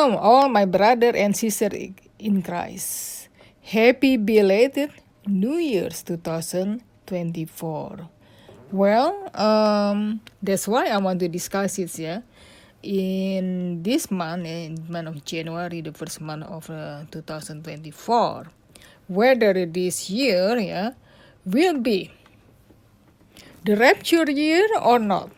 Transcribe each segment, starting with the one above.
Welcome, all my brother and sister in Christ. Happy belated New Year's 2024. Well, um, that's why I want to discuss it, yeah. In this month, in month of January, the first month of uh, 2024, whether this year, yeah, will be the rapture year or not.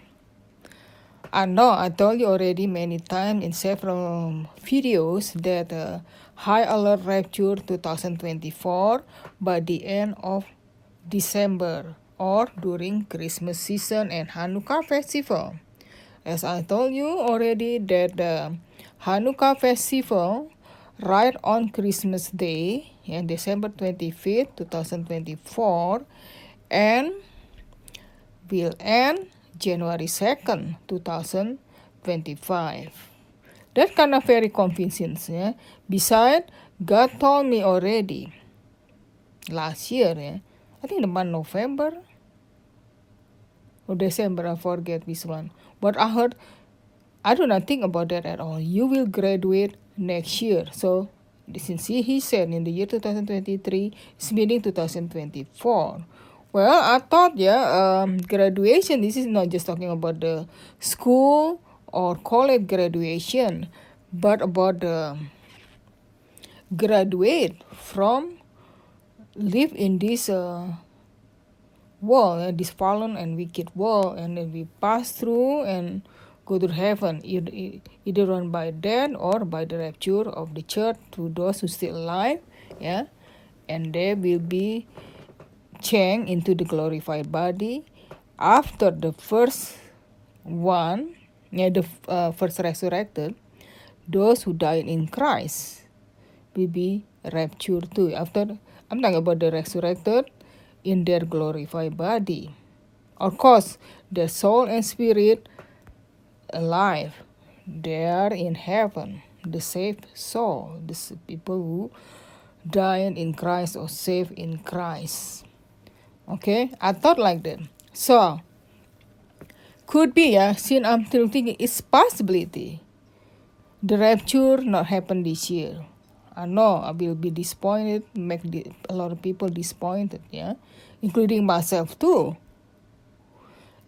I know I told you already many times in several videos that uh, High Alert Rapture 2024 by the end of December or during Christmas season and Hanukkah festival. As I told you already that the Hanukkah festival right on Christmas Day and December 25th 2024 and will end January 2nd, 2025. That kind of very convincing. Yeah? Besides, God told me already last year, yeah? I think the month November or December, I forget which one. But I heard, I do not think about that at all. You will graduate next year. So, since he said in the year 2023, it's meaning 2024. Well, I thought, yeah, um, graduation, this is not just talking about the school or college graduation, but about the graduate from live in this uh, world, uh, this fallen and wicked world, and then we pass through and go to heaven, either, either run by death or by the rapture of the church to those who still alive, yeah, and there will be change into the glorified body after the first one, yeah, the uh, first resurrected, those who died in Christ will be raptured too. After I'm talking about the resurrected in their glorified body. Of course, their soul and spirit alive. They are in heaven, the saved soul, the people who died in Christ or saved in Christ. Okay, I thought like that. So, could be, yeah, since I'm still thinking it's possibility the rapture not happen this year. I know I will be disappointed, make the, a lot of people disappointed, yeah, including myself too.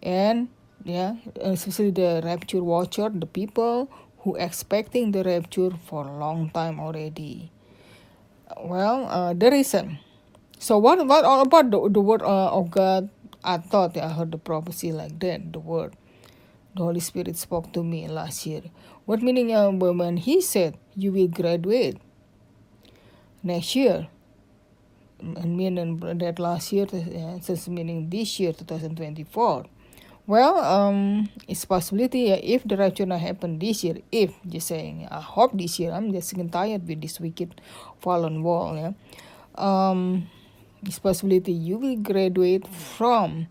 And yeah, especially the rapture watcher, the people who expecting the rapture for a long time already. Well, uh, the reason so what what about the, the word uh, of God? I thought I heard the prophecy like that. The word, the Holy Spirit spoke to me last year. What meaning uh, when He said you will graduate next year? And meaning that last year, uh, says meaning this year, 2024. Well, um, it's possibility uh, if the rapture not happen this year. If just saying, I hope this year. I'm just getting tired with this wicked fallen world. Yeah. Um, this possibility you will graduate from.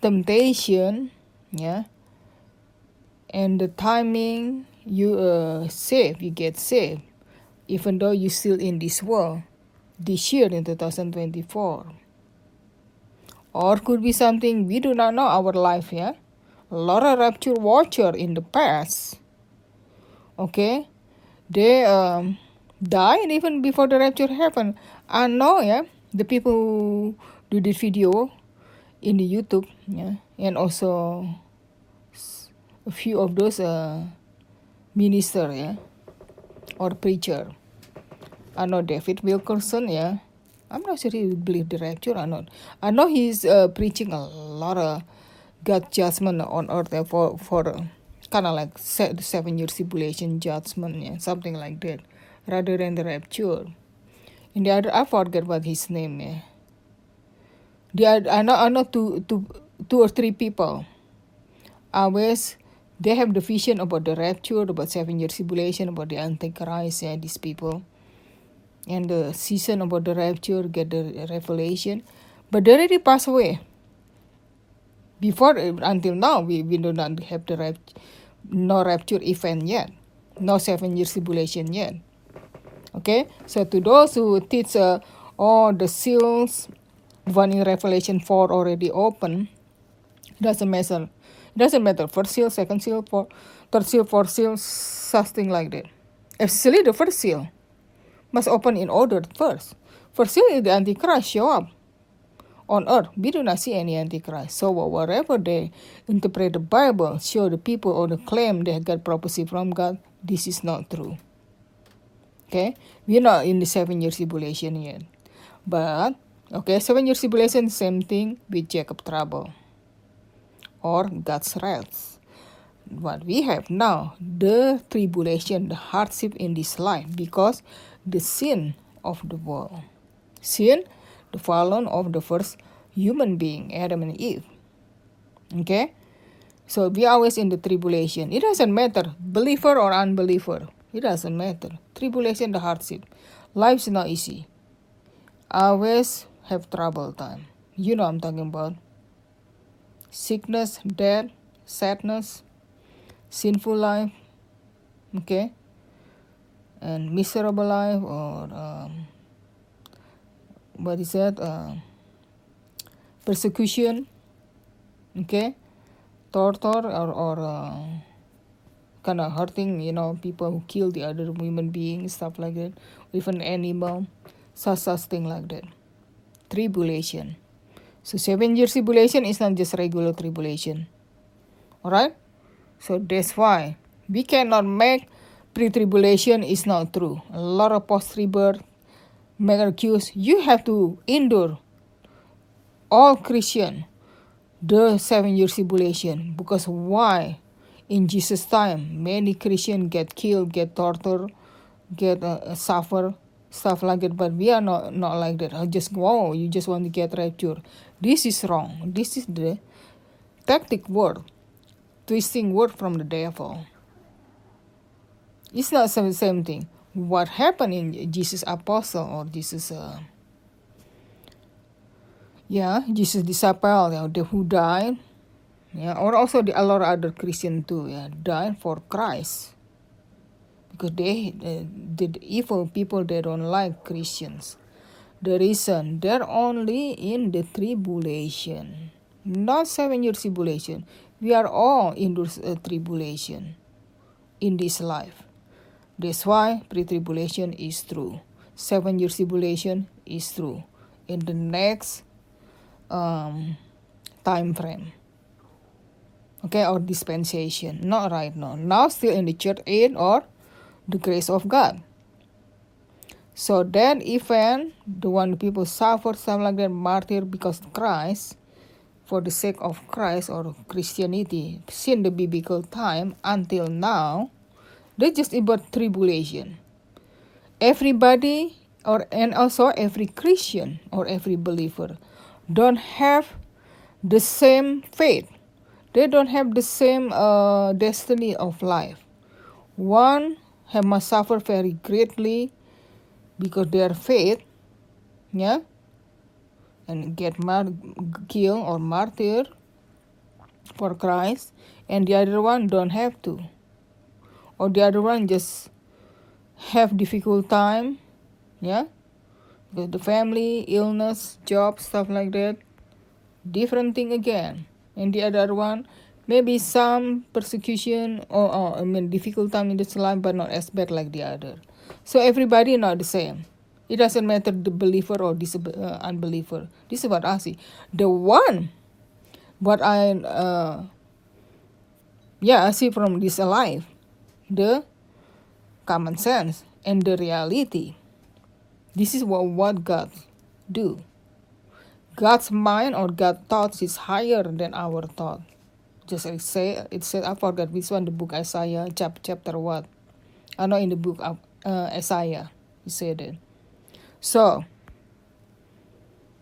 Temptation yeah. And the timing you uh, save you get saved even though you still in this world this year in 2024 or could be something we do not know our life yeah. A lot of rapture watcher in the past. Okay? They um died even before the rapture happened I know yeah the people who do this video in the YouTube yeah and also a few of those uh, minister yeah or preacher. I know David Wilkerson yeah I'm not sure he believe the rapture or not. I know he's uh, preaching a lot of God judgment on earth yeah, for for uh, kind of like seven year tribulation judgment yeah something like that rather than the rapture. The other, I forget what his name is. The other, I know, I know two, two, two or three people. Always, they have the vision about the rapture, about seven year tribulation, about the Antichrist, yeah, these people. And the season about the rapture, get the revelation. But they already passed away. Before, until now, we, we do not have the rapture, no rapture event yet. No seven year tribulation yet. Okay, so to those who teach uh, all the seals, one in Revelation 4 already open, doesn't matter. Doesn't matter first seal, second seal, for third seal, fourth seal, something like that. Especially the first seal must open in order first. First seal is the Antichrist show up on earth. We do not see any Antichrist. So wherever they interpret the Bible, show the people or the claim they got prophecy from God, this is not true. Okay, we're not in the seven year tribulation yet. But okay, seven year tribulation, same thing with Jacob trouble. Or God's wrath what we have now the tribulation the hardship in this life because the sin of the world. Sin the fallen of the first human being adam and eve. Okay? So we always in the tribulation. It doesn't matter believer or unbeliever it doesn't matter. Tribulation the hardship. Life is not easy. Always have trouble time. You know i'm talking about. Sickness death sadness sinful life, okay, and miserable life, or um, what is that? Uh, persecution, okay, torture, or or uh, kind of hurting, you know, people who kill the other human beings, stuff like that, even animal, such such thing like that. Tribulation. So seven years tribulation is not just regular tribulation. Alright? So that's why we cannot make pre-tribulation is not true. A lot of make accuse you have to endure all Christian the seven years tribulation because why in Jesus time many Christian get killed, get tortured, get uh, suffer stuff like that but we are not not like that I just go you just want to get rapture this is wrong this is the tactic word twisting word from the devil. It's not the same thing. What happened in Jesus apostle or Jesus, uh, yeah, Jesus disciple, yeah, the who died, yeah, or also the a lot of other Christian too, yeah, died for Christ because they, uh, the evil people they don't like Christians. The reason they're only in the tribulation, not seven year tribulation. We are all in this uh, tribulation in this life. That's why pre-tribulation is true. Seven years tribulation is true. In the next um, time frame. Okay, or dispensation. Not right now. Now still in the church age or the grace of God. So that event, the one people suffer, something like that, martyr because Christ, for the sake of Christ or Christianity since the biblical time until now, they just about tribulation. Everybody or and also every Christian or every believer don't have the same faith. They don't have the same uh, destiny of life. One have must suffer very greatly because their faith, yeah, and get mar- killed or martyr for Christ, and the other one don't have to, or the other one just have difficult time, yeah, with the family, illness, job, stuff like that. Different thing again, and the other one maybe some persecution or, or I mean difficult time in this life, but not as bad like the other. So everybody not the same. It doesn't matter the believer or dis- uh, unbeliever. This is what I see. The one, what I, uh, yeah, I see from this life, the common sense and the reality. This is what, what God do. God's mind or God's thoughts is higher than our thought. Just like say it said I forgot which one the book Isaiah chapter chapter what. I know in the book of uh, Isaiah he said it. So,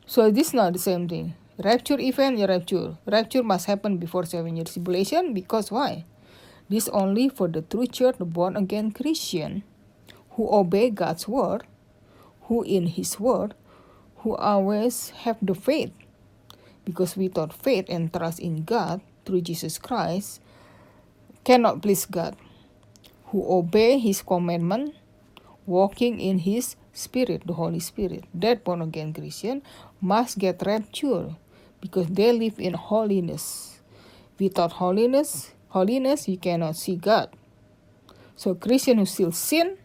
so this is not the same thing. Rapture event, ya rapture. Rapture must happen before seven years tribulation because why? This only for the true church, the born again Christian, who obey God's word, who in His word, who always have the faith, because without faith and trust in God through Jesus Christ, cannot please God, who obey His commandment, walking in His Spirit, the Holy Spirit, that born again Christian must get raptured because they live in holiness. Without holiness, holiness, you cannot see God. So Christian who still sin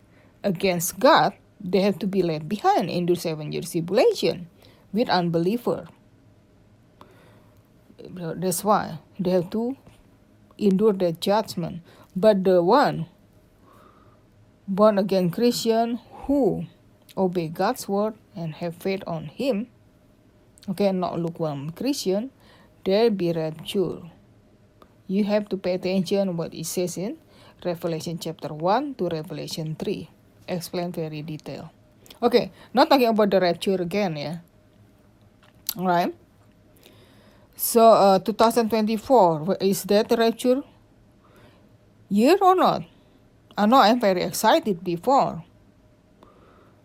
against God, they have to be left behind in the seven years tribulation with unbeliever. That's why they have to endure the judgment. But the one born again Christian who obey God's word and have faith on Him, okay, not lukewarm Christian, they'll be raptured. You have to pay attention what it says in Revelation chapter 1 to Revelation 3. Explain very detail. Okay, not talking about the rapture again, yeah. Alright. So, uh, 2024, is that rapture year or not? I know I'm very excited before.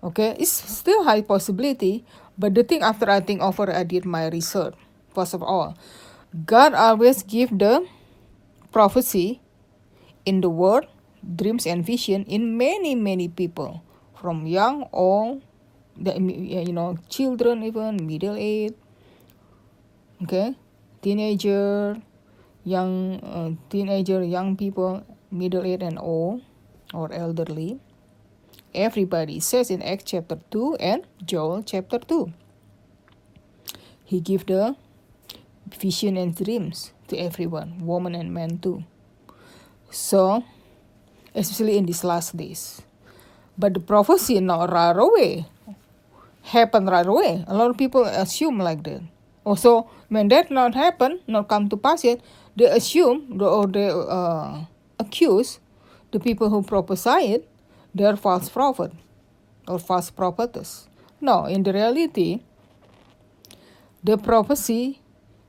Okay, it's still high possibility, but the thing after I think over, I did my research. First of all, God always give the prophecy in the world, dreams and vision in many many people, from young, old, the, you know, children even middle age. Okay, teenager, young uh, teenager, young people, middle age and old or elderly. Everybody says in Acts chapter 2 and Joel chapter 2. He give the vision and dreams to everyone, woman and man too. So, especially in these last days. But the prophecy not right away happen right away. A lot of people assume like that. Also, when that not happen, not come to pass yet, they assume or they uh, accuse the people who prophesy it, they're false prophet or false prophetess. No, in the reality, the prophecy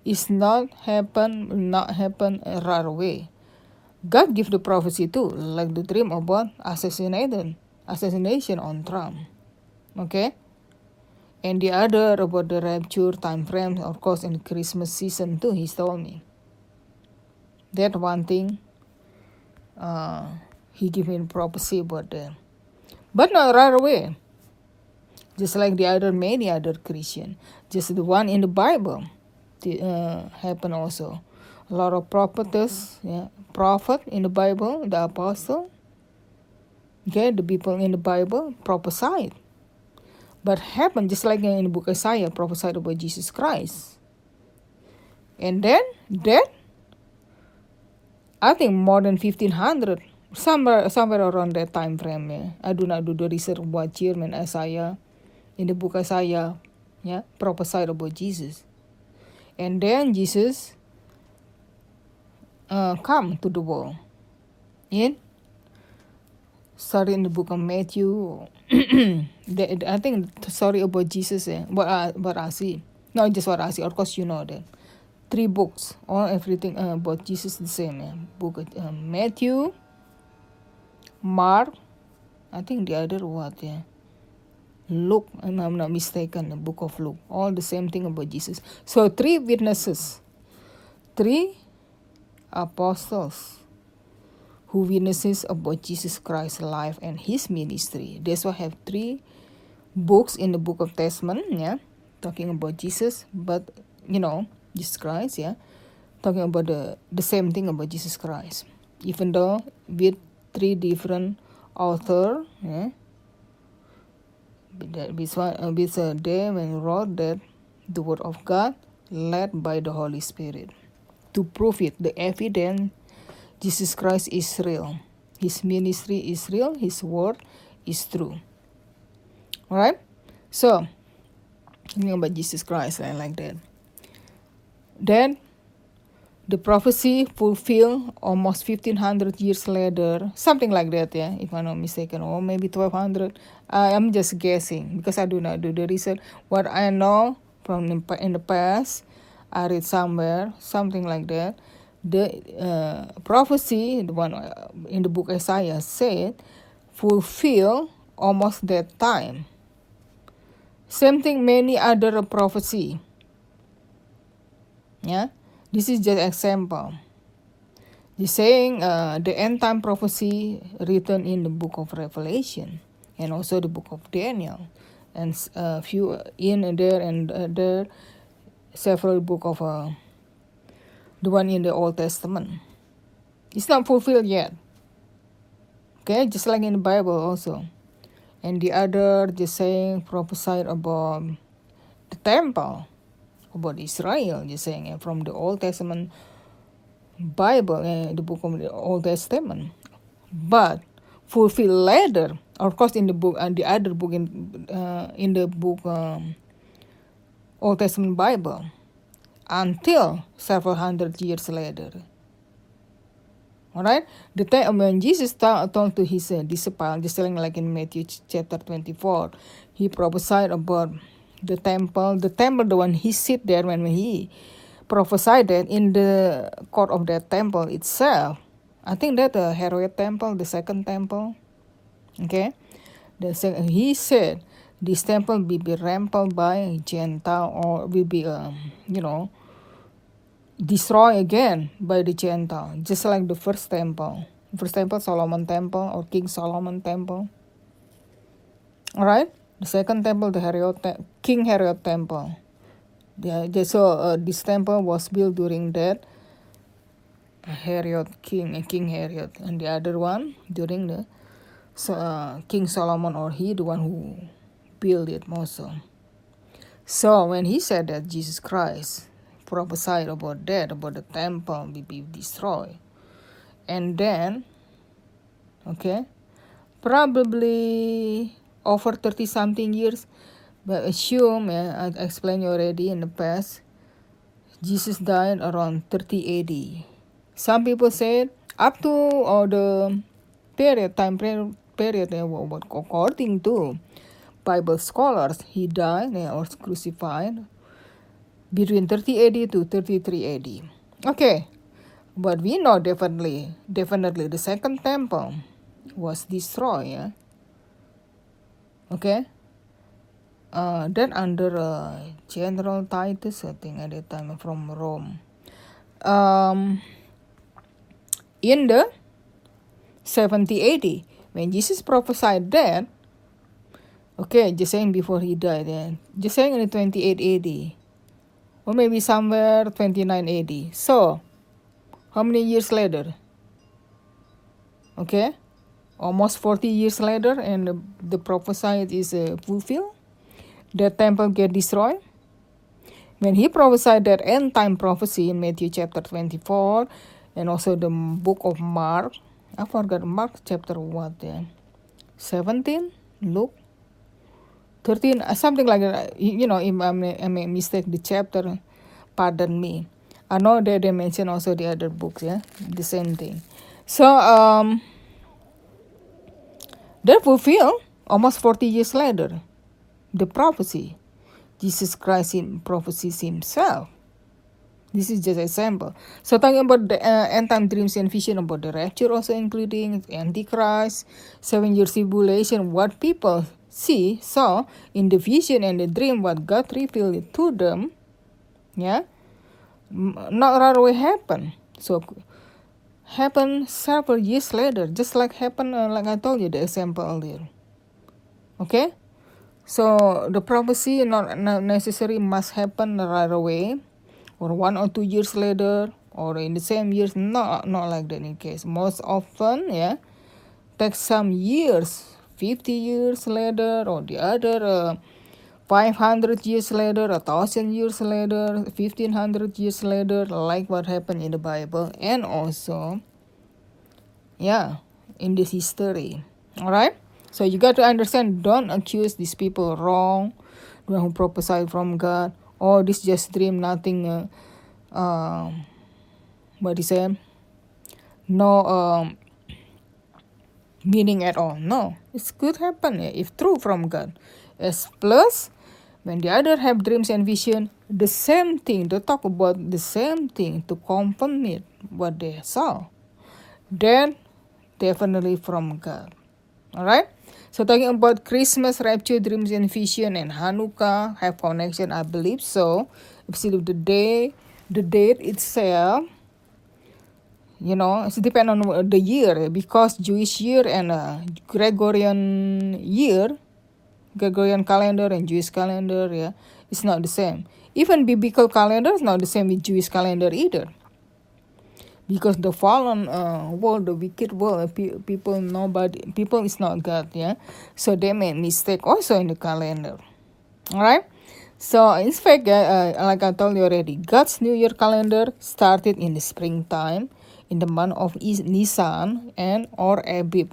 is not happen not happen right away. God give the prophecy too, like the dream about assassination, assassination on Trump. Okay, and the other about the rapture time frame, of course, in Christmas season too. He told me that one thing. Uh, he gave me prophecy about that. But not right away. Just like the other many other Christian. Just the one in the Bible the, uh, happened also. A lot of prophets, yeah, prophet in the Bible, the apostle. Okay, the people in the Bible prophesied. But happened just like in the book Isaiah prophesied about Jesus Christ. And then that I think more than 1500 somewhere somewhere around that time frame yeah. I do not do the research about Chairman Isaiah in the book Isaiah yeah prophesied about Jesus and then Jesus uh, come to the world in sorry in the book of Matthew the, I think sorry about Jesus eh, what I, what I see not just what I see of course you know that three books all everything uh, about Jesus the same eh. book of uh, Matthew Mark, I think the other what, yeah. Luke, and I'm not mistaken, the book of Luke. All the same thing about Jesus. So three witnesses, three apostles who witnesses about Jesus Christ's life and his ministry. That's why I have three books in the book of Testament, yeah, talking about Jesus, but you know, Jesus Christ, yeah, talking about the the same thing about Jesus Christ. Even though with three different author yeah this one uh, this uh, day when wrote that the word of God led by the Holy Spirit to prove it. The evidence Jesus Christ is real. His ministry is real. His word is true. All right so thinking about Jesus Christ I like that. Then the prophecy fulfilled almost 1500 years later, something like that, yeah, if I'm not mistaken, or maybe 1200. I am just guessing because I do not do the research. What I know from in the past, I read somewhere, something like that. The uh, prophecy, the one uh, in the book Isaiah said, fulfill almost that time. Same thing, many other prophecy. Yeah this is just example. The saying uh, the end time prophecy written in the book of Revelation and also the book of Daniel and a uh, few in there and there several book of uh, the one in the Old Testament. It's not fulfilled yet. Okay, just like in the Bible also. And the other just saying prophesied about the temple, about Israel, just saying from the Old Testament Bible, uh, the book of the Old Testament. But fulfilled later, of course, in the book and the other book in uh, in the book um, Old Testament Bible, until several hundred years later. Alright, the time when Jesus told to his uh, disciples, just like in Matthew chapter 24, he prophesied about the temple, the temple, the one he sit there when he prophesied that in the court of that temple itself. I think that the Herod temple, the second temple. Okay, the second, he said this temple will be rampled by Gentile or will be, um, you know, destroyed again by the Gentile, just like the first temple. First temple, Solomon temple or King Solomon temple. Alright, the second temple, the Herod te- King Herod temple. Yeah, so uh, this temple was built during that Herod king, King Herod, and the other one during the so, uh, King Solomon, or he the one who built it also. So when he said that Jesus Christ prophesied about that, about the temple will be destroyed, and then, okay, probably over 30 something years, but assume, yeah, I explained already in the past, Jesus died around 30 AD. Some people said up to or the period, time period, period according to Bible scholars, he died or crucified between 30 AD to 33 AD. Okay, but we know definitely, definitely the second temple was destroyed. Yeah? Okay, uh, that under uh, General Titus, I think at the time from Rome. Um, in the 70 AD, when Jesus prophesied that, okay, just saying before he died, yeah, just saying in 28 AD, or maybe somewhere 29 AD. So, how many years later? Okay, almost 40 years later, and the, the prophecy is uh, fulfilled. The temple get destroyed? When he prophesied that end time prophecy in Matthew chapter 24 and also the book of Mark, I forgot Mark chapter what yeah, 17, Luke 13, uh, something like that. You know, if I may mistake the chapter, pardon me. I know that they mention also the other books, yeah, the same thing. So, um, they fulfill almost 40 years later the prophecy. Jesus Christ in prophecies himself. This is just a sample. So talking about the uh, end time dreams and vision about the rapture, also including Antichrist, seven year tribulation, what people see, saw in the vision and the dream, what God revealed to them, yeah, not right away happen. So happen several years later, just like happened, uh, like I told you the example earlier. Okay. So the prophecy not necessary must happen right away, or one or two years later, or in the same years. Not not like that in case. Most often, yeah, takes some years, fifty years later, or the other. Uh, 500 years later, a thousand years later, 1500 years later, like what happened in the Bible, and also, yeah, in this history. All right. So you got to understand, don't accuse these people wrong, who prophesied from God. Oh, this just dream, nothing. Uh, uh, what he said? No um, meaning at all. No, it could happen if true from God. As plus, when the other have dreams and vision, the same thing. They talk about the same thing to confirm it what they saw. Then definitely from God. All right. So talking about Christmas, rapture, dreams and vision, and Hanukkah have connection, I believe so. Especially the day, the date itself. You know, it depends on the year because Jewish year and uh, Gregorian year, Gregorian calendar and Jewish calendar, yeah, it's not the same. Even biblical calendar is not the same with Jewish calendar either. because the fallen uh, world, the wicked world, pe- people nobody people is not God, yeah. So they made mistake also in the calendar. All right. So in fact, uh, like I told you already, God's New Year calendar started in the springtime, in the month of Nisan and or Abib,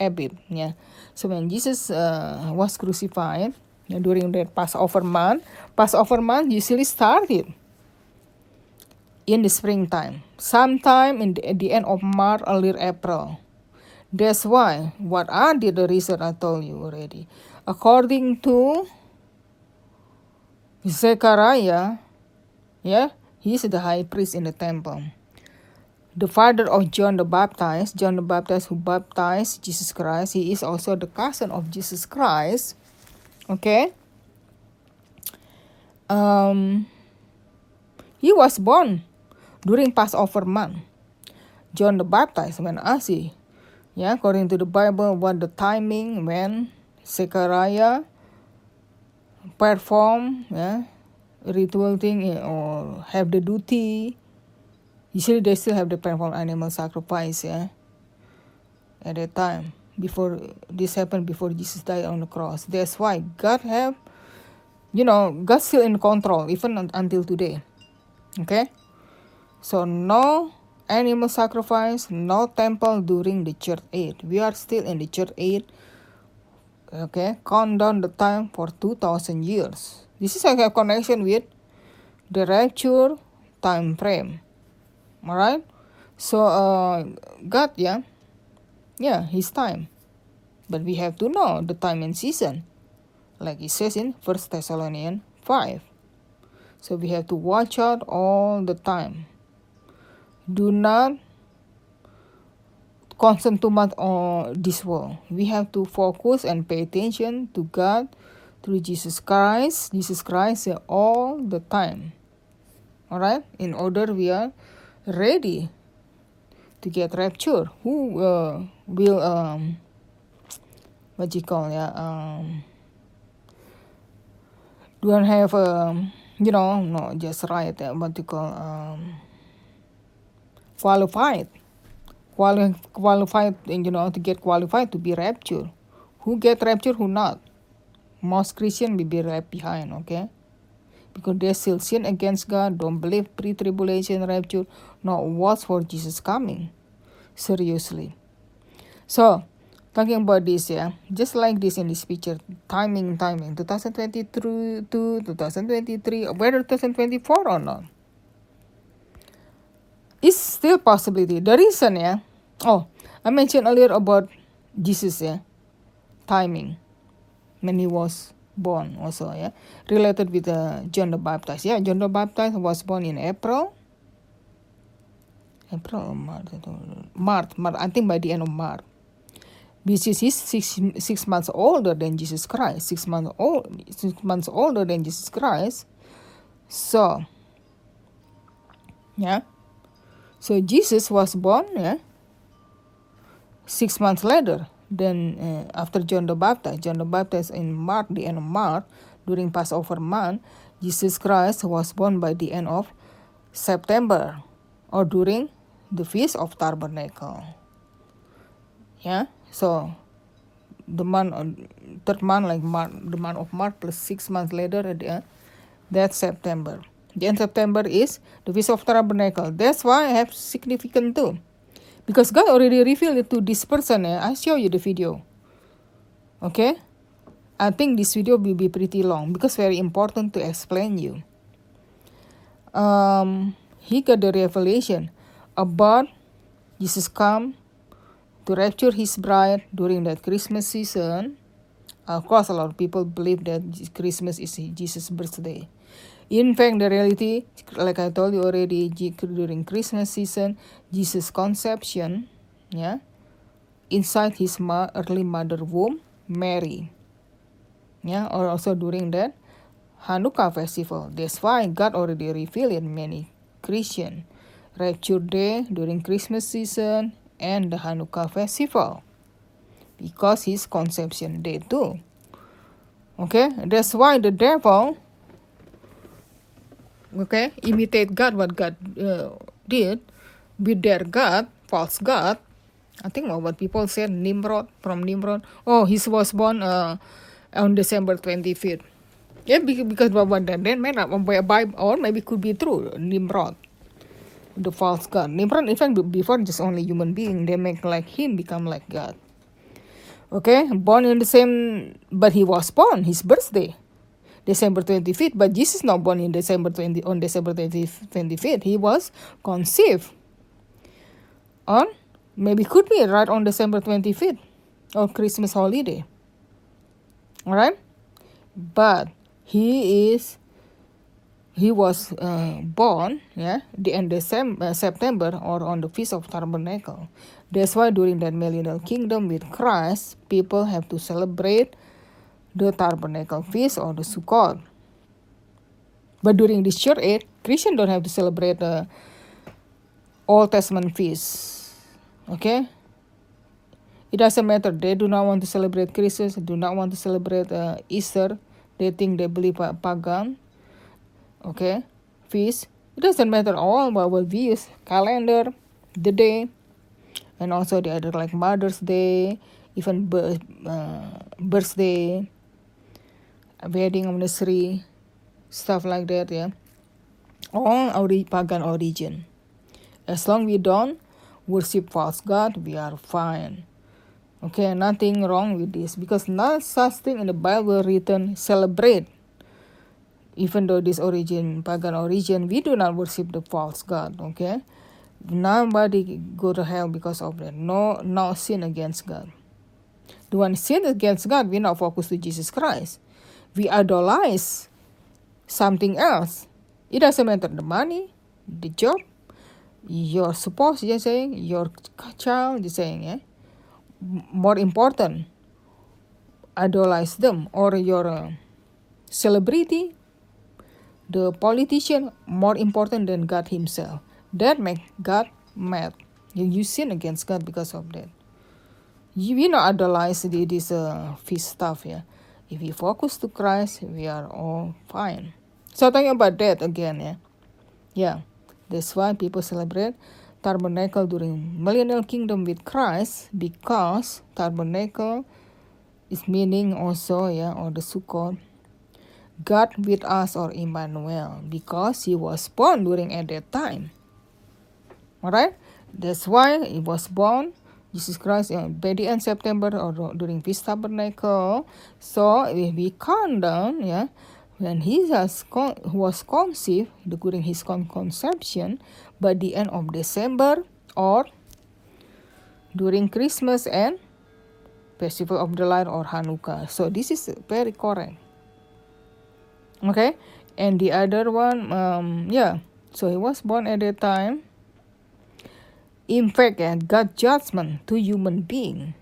Abib, yeah. So when Jesus uh, was crucified during that Passover month, Passover month usually started in the springtime, sometime in the, the end of March, early April. That's why what I did the research I told you already. According to Zechariah, yeah, he's the high priest in the temple. The father of John the Baptist, John the Baptist who baptized Jesus Christ, he is also the cousin of Jesus Christ. Okay. Um, he was born during Passover month. John the Baptist, when I see, yeah, according to the Bible, what the timing when Zechariah perform, yeah, ritual thing eh, or have the duty. Usually they still have the perform animal sacrifice, yeah, at that time before this happened before Jesus died on the cross. That's why God have, you know, God still in control even until today. Okay. So no animal sacrifice, no temple during the church age. We are still in the church age. Okay, count down the time for 2000 years. This is a connection with the rapture time frame. Alright? So uh God yeah. Yeah, his time. But we have to know the time and season. Like it says in First Thessalonians 5. So we have to watch out all the time do not concentrate too much on this world. We have to focus and pay attention to God through Jesus Christ, Jesus Christ all the time. All right, in order we are ready to get rapture. Who uh, will um, what you call yeah um, don't have um, you know no just right uh, what you call um qualified. Quali- qualified you know to get qualified to be raptured. Who get raptured who not. Most christian will be left behind okay because they still sin against god. Don't believe pre-tribulation rapture. Not watch for jesus coming. Seriously. So talking about this yeah just like this in this picture timing timing 2023 to 2023 whether 2024 or not. Is still possibility. The reason yeah, oh, I mentioned earlier about Jesus yeah, timing. When he was born also yeah, related with uh, John the Baptist. Yeah, John the Baptist was born in April. April March, March, March, I think by the end of March. Jesus is six six months older than Jesus Christ. Six months old, six months older than Jesus Christ. So, yeah. So Jesus was born yeah, six months later then uh, after John the Baptist. John the Baptist in March, the end of March, during Passover month, Jesus Christ was born by the end of September or during the Feast of Tabernacle. Yeah, so the month, third month like March, the month of March plus six months later, uh, that's September. The end September is the Feast of Tabernacle. That's why I have significant too. Because God already revealed it to this person. Eh? I show you the video. Okay? I think this video will be pretty long because very important to explain you. Um, he got the revelation about Jesus come to rapture his bride during that Christmas season. Of course, a lot of people believe that Christmas is Jesus' birthday. In fact, the reality, like I told you already, during Christmas season, Jesus' conception, yeah, inside his ma early mother womb, Mary, yeah, or also during that Hanukkah festival. That's why God already revealed in many Christian rapture day during Christmas season and the Hanukkah festival because his conception day too. Okay, that's why the devil okay imitate God what God uh, did with their god, false god. I think what people said Nimrod from Nimrod. Oh, he was born uh, on December 25th. Yeah, because what that then might not Bible or maybe could be true. Nimrod, the false god. Nimrod, in fact, before just only human being, they make like him become like God. Okay, born in the same, but he was born his birthday. December 25th, but Jesus not born in December 20 on December 20, 25th. He was conceived on maybe could be right on December 25th or Christmas holiday. All right, but he is he was uh, born yeah the end December, uh, September or on the feast of tabernacle. That's why during that millennial kingdom with Christ, people have to celebrate the tabernacle feast or the Sukkot. But during this short age, Christians don't have to celebrate the Old Testament feast. Okay? It doesn't matter. They do not want to celebrate Christmas, do not want to celebrate uh, Easter. They think they believe uh, pagan. Okay? Feast. It doesn't matter all our views, calendar, the day, and also the other like Mother's Day, even birth, uh, birthday, wedding anniversary, stuff like that, yeah. All our pagan origin. As long we don't worship false god, we are fine. Okay, nothing wrong with this because not such thing in the Bible written celebrate. Even though this origin, pagan origin, we do not worship the false god. Okay, nobody go to hell because of that. No, no sin against God. The one sin against God, we not focus to Jesus Christ we idolize something else. It doesn't matter the money, the job, your spouse, you're saying, your child, you're saying, yeah. More important, idolize them or your uh, celebrity, the politician, more important than God Himself. That make God mad. You, you sin against God because of that. You, you know, idolize this uh, feast stuff, yeah. If we focus to Christ, we are all fine. So talking about that again, yeah. Yeah, that's why people celebrate tabernacle during millennial kingdom with Christ because tabernacle is meaning also, yeah, or the Sukkot, God with us or Emmanuel because he was born during at that time. Alright? That's why he was born Jesus Christ uh, by the end September or during Feast Tabernacle. So if we count down, yeah, when he has con- was conceived during his con- conception, by the end of December or during Christmas and Festival of the Light or Hanukkah. So this is very correct. Okay, and the other one, um, yeah. So he was born at that time in fact, God judgment to human being,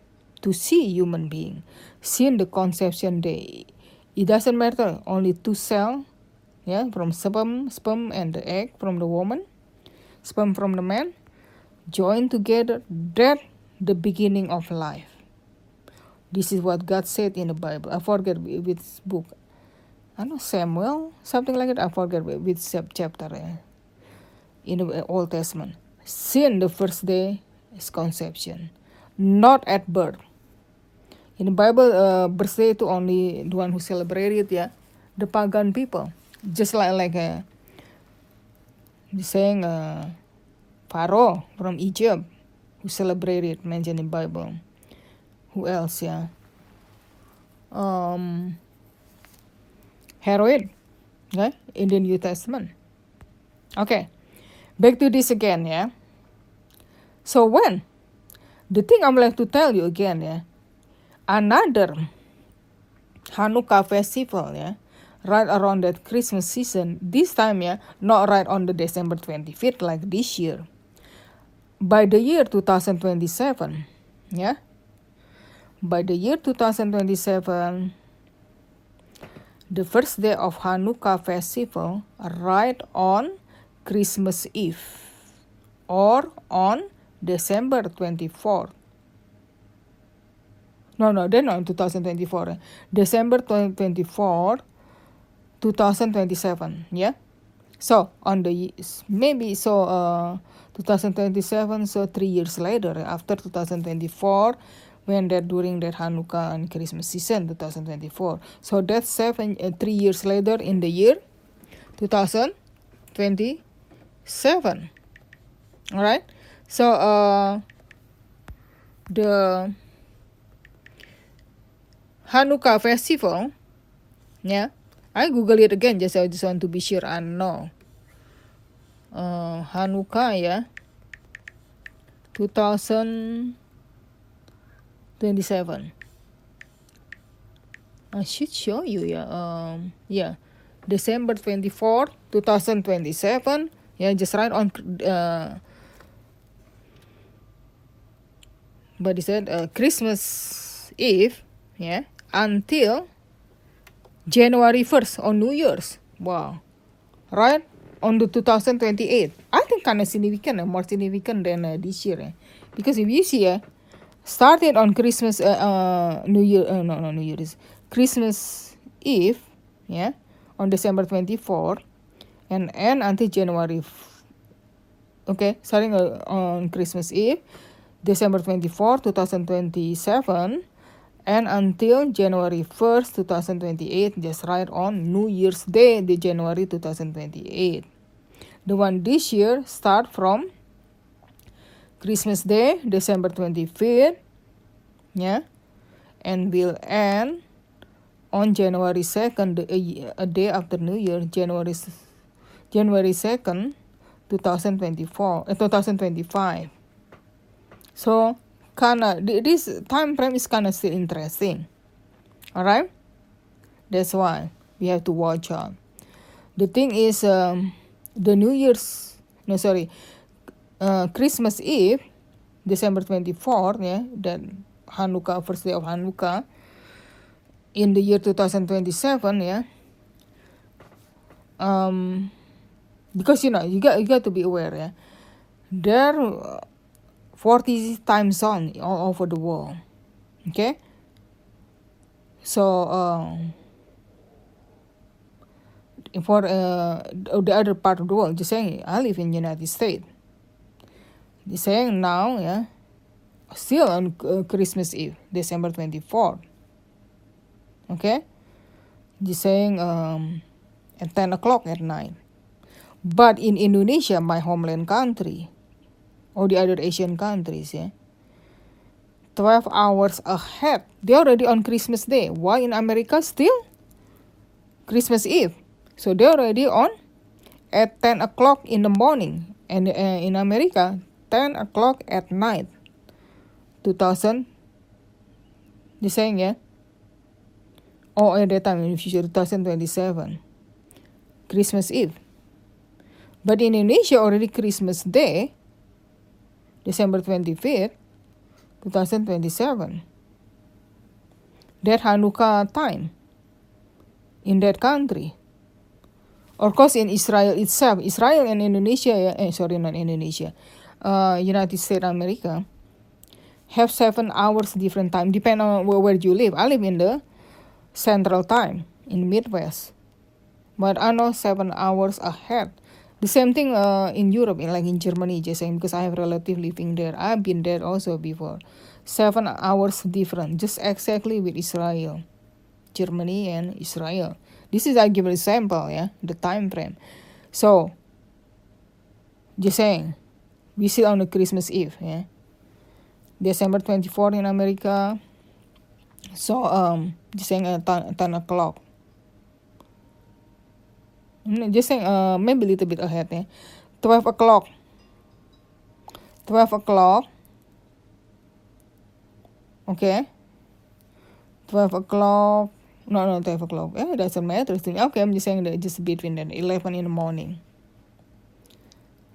to see human being, since the conception day. It doesn't matter only two cell, yeah, from sperm, sperm and the egg from the woman, sperm from the man, join together. That the beginning of life. This is what God said in the Bible. I forget which book. I know Samuel, something like that. I forget which chapter eh, in the Old Testament. Sin the first day is conception, not at birth. In the Bible, uh, birthday itu only the one who celebrate it, yeah, the pagan people. Just like like uh, saying uh, Pharaoh from Egypt who celebrated mentioned in Bible. Who else, yeah? Um, Herod, okay, in the New Testament. Okay. Back to this again, yeah. So when the thing I'm like to tell you again, yeah, another Hanukkah festival, yeah, right around that Christmas season. This time, yeah, not right on the December 25th like this year. By the year 2027, yeah, by the year 2027, the first day of Hanukkah festival, right on Christmas Eve or on December 24. No, no, then not 2024. December 2024, 2027. Yeah. So on the maybe so uh 2027 so three years later after 2024 when that during that Hanukkah and Christmas season 2024 so that's seven uh, three years later in the year 2027 all right so uh the Hanukkah festival yeah I google it again just I just want to be sure I know. Uh, Hanukkah ya 2027 I should show you ya um, yeah December 24 2027 yeah just right on uh, but he said uh, Christmas Eve yeah until January 1st on New Year's wow right on the 2028. I think kind of significant, more significant than uh, this year. Eh? Because if you see, uh, started on Christmas, uh, uh, New Year, uh, no, no, New Year's, Christmas Eve, yeah, on December 24, and end until January, okay, starting on Christmas Eve, December 24, 2027, and until January 1st, 2028, just right on New Year's Day, the January 2028. The one this year start from Christmas Day, December 25th, yeah, and will end on January 2nd, a, a day after New Year, January January 2nd, 2024, uh, 2025. So kinda this time frame is kinda still interesting. Alright? That's why we have to watch out. The thing is um, the New Year's no sorry uh, Christmas Eve December 24 yeah that Hanukkah first day of Hanukkah in the year 2027 yeah um because you know you got you got to be aware yeah there 40 time zone all over the world. Okay? So, uh, for uh, the other part of the world, just saying, I live in the United States. Just saying now, yeah, still on uh, Christmas Eve, December 24. Okay? Just saying um, at 10 o'clock at night. But in Indonesia, my homeland country, or the other Asian countries, yeah. 12 hours ahead. They're already on Christmas Day. Why in America still? Christmas Eve. So they're already on at 10 o'clock in the morning. And uh, in America, 10 o'clock at night. 2000. You're saying, yeah? Or at that time in the future, 2027. Christmas Eve. But in Indonesia, already Christmas Day. December 25th, 2027. That Hanukkah time in that country. Of course, in Israel itself, Israel and Indonesia, eh, sorry, not Indonesia, uh, United States America, have seven hours different time, depending on where, where you live. I live in the central time, in Midwest. But I know seven hours ahead the same thing uh, in Europe, in, like in Germany, just saying because I have relative living there. I've been there also before. Seven hours different, just exactly with Israel, Germany and Israel. This is I give a sample, yeah, the time frame. So, just saying, we sit on the Christmas Eve, yeah, December twenty four in America. So um, just saying at 10, 10 o'clock just saying uh, maybe a little bit ahead ya. 12 o'clock. 12 o'clock. Okay. 12 o'clock. No no 12 o'clock. Yeah it doesn't matter. Me okay I'm just saying that just between that 11 in the morning.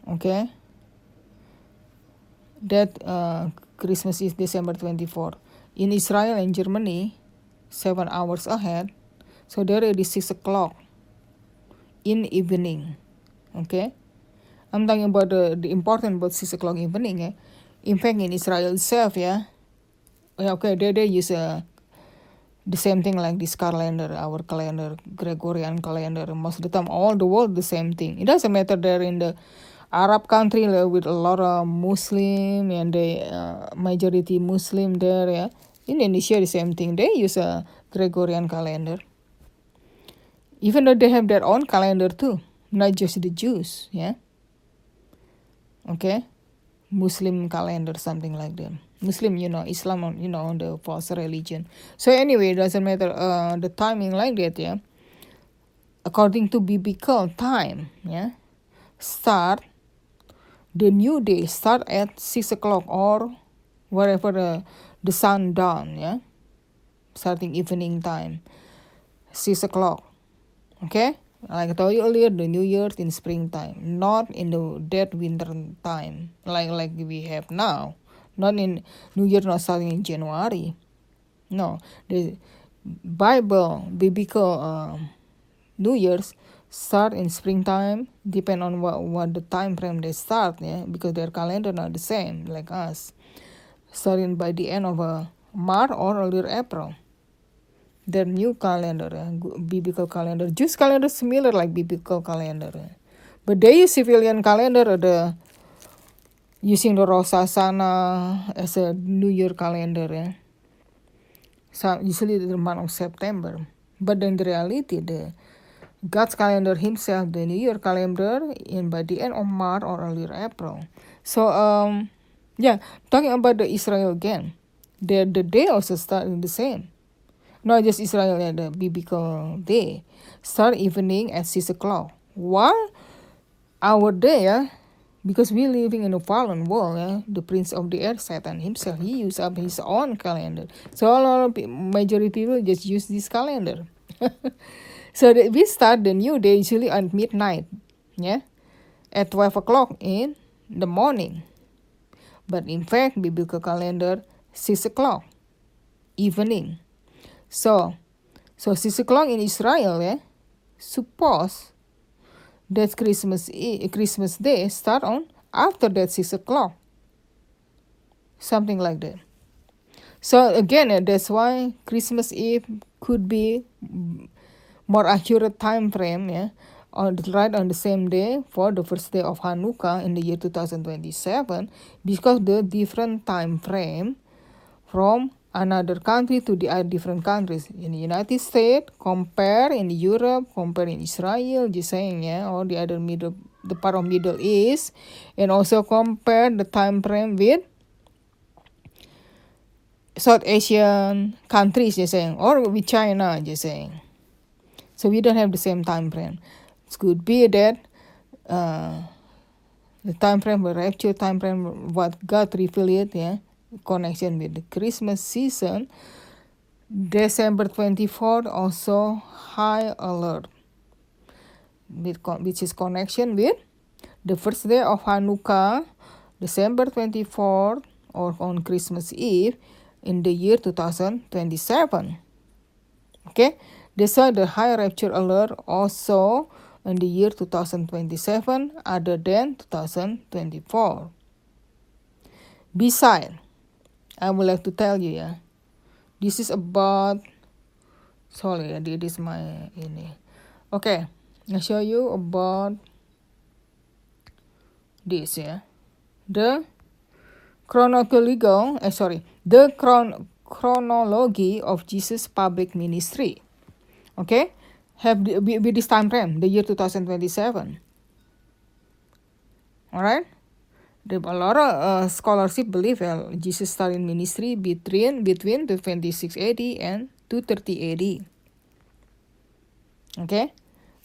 Okay. That uh, Christmas is December 24 in Israel and Germany seven hours ahead. So they're already 6 o'clock in evening. Okay, I'm talking about the, the important about six o'clock evening. Eh? In fact, in Israel itself, yeah, okay, they they use uh, the same thing like this calendar, our calendar, Gregorian calendar. Most of the time, all the world the same thing. It doesn't matter they're in the Arab country with a lot of Muslim and the uh, majority Muslim there. Yeah, Indonesia the same thing. They use a Gregorian calendar. Even though they have their own calendar too, not just the Jews. Yeah. Okay, Muslim calendar, something like that. Muslim, you know, Islam, you know, the false religion. So anyway, it doesn't matter uh, the timing like that, yeah. According to biblical time, yeah, start the new day start at six o'clock or wherever the, the sun down, yeah, starting evening time, six o'clock. Okay, like I told you earlier, the New Year's in springtime, not in the dead winter time, like like we have now not in New Year, not starting in January. No, the Bible, biblical uh, New Year's start in springtime, depend on what, what the time frame they start, yeah, because their calendar not the same like us. Starting by the end of uh, March or earlier April. Their new calendar, uh, biblical calendar. Jewish calendar similar like biblical calendar. But they use civilian calendar, the using the Rosh Hashanah as a New Year calendar. Yeah. So usually the month of September. But in the reality, the God's calendar himself, the New Year calendar, in by the end of March or earlier April. So um, yeah, talking about the Israel again, the the day also start in the same. Not just Israel, yeah, the biblical day start evening at six o'clock. While our day, yeah, because we're living in a fallen world, eh? the prince of the air, Satan himself, he used up his own calendar. So a lot of majority people just use this calendar. so we start the new day usually at midnight, yeah, at 12 o'clock in the morning. But in fact, biblical calendar, 6 o'clock, evening. So, so 6 o'clock in Israel, yeah, suppose that Christmas Christmas Day start on after that six o'clock. Something like that. So again, uh, that's why Christmas Eve could be more accurate time frame, yeah, on right on the same day for the first day of Hanukkah in the year 2027 because the different time frame from another country to the other different countries. In the United States compare in Europe compare in Israel just saying yeah or the other middle the part of Middle East and also compare the time frame with South Asian countries just saying or with China just saying. So we don't have the same time frame. It could be that uh, the time frame the actual time frame what God revealed it yeah connection with the Christmas season, December 24th also high alert, which is connection with the first day of Hanukkah, December 24th, or on Christmas Eve in the year 2027. Okay, that's why the high rapture alert also in the year 2027 other than 2024. Besides, I would like to tell you ya. This is about sorry ya, this is my ini. Okay, I show you about this ya. The chronological, eh sorry, the chron chronology of Jesus public ministry. Okay, have the, with this time frame, the year 2027. Alright. The, a lot of uh, scholarship believe well, Jesus started ministry between between the 26 AD and 230 AD. Okay,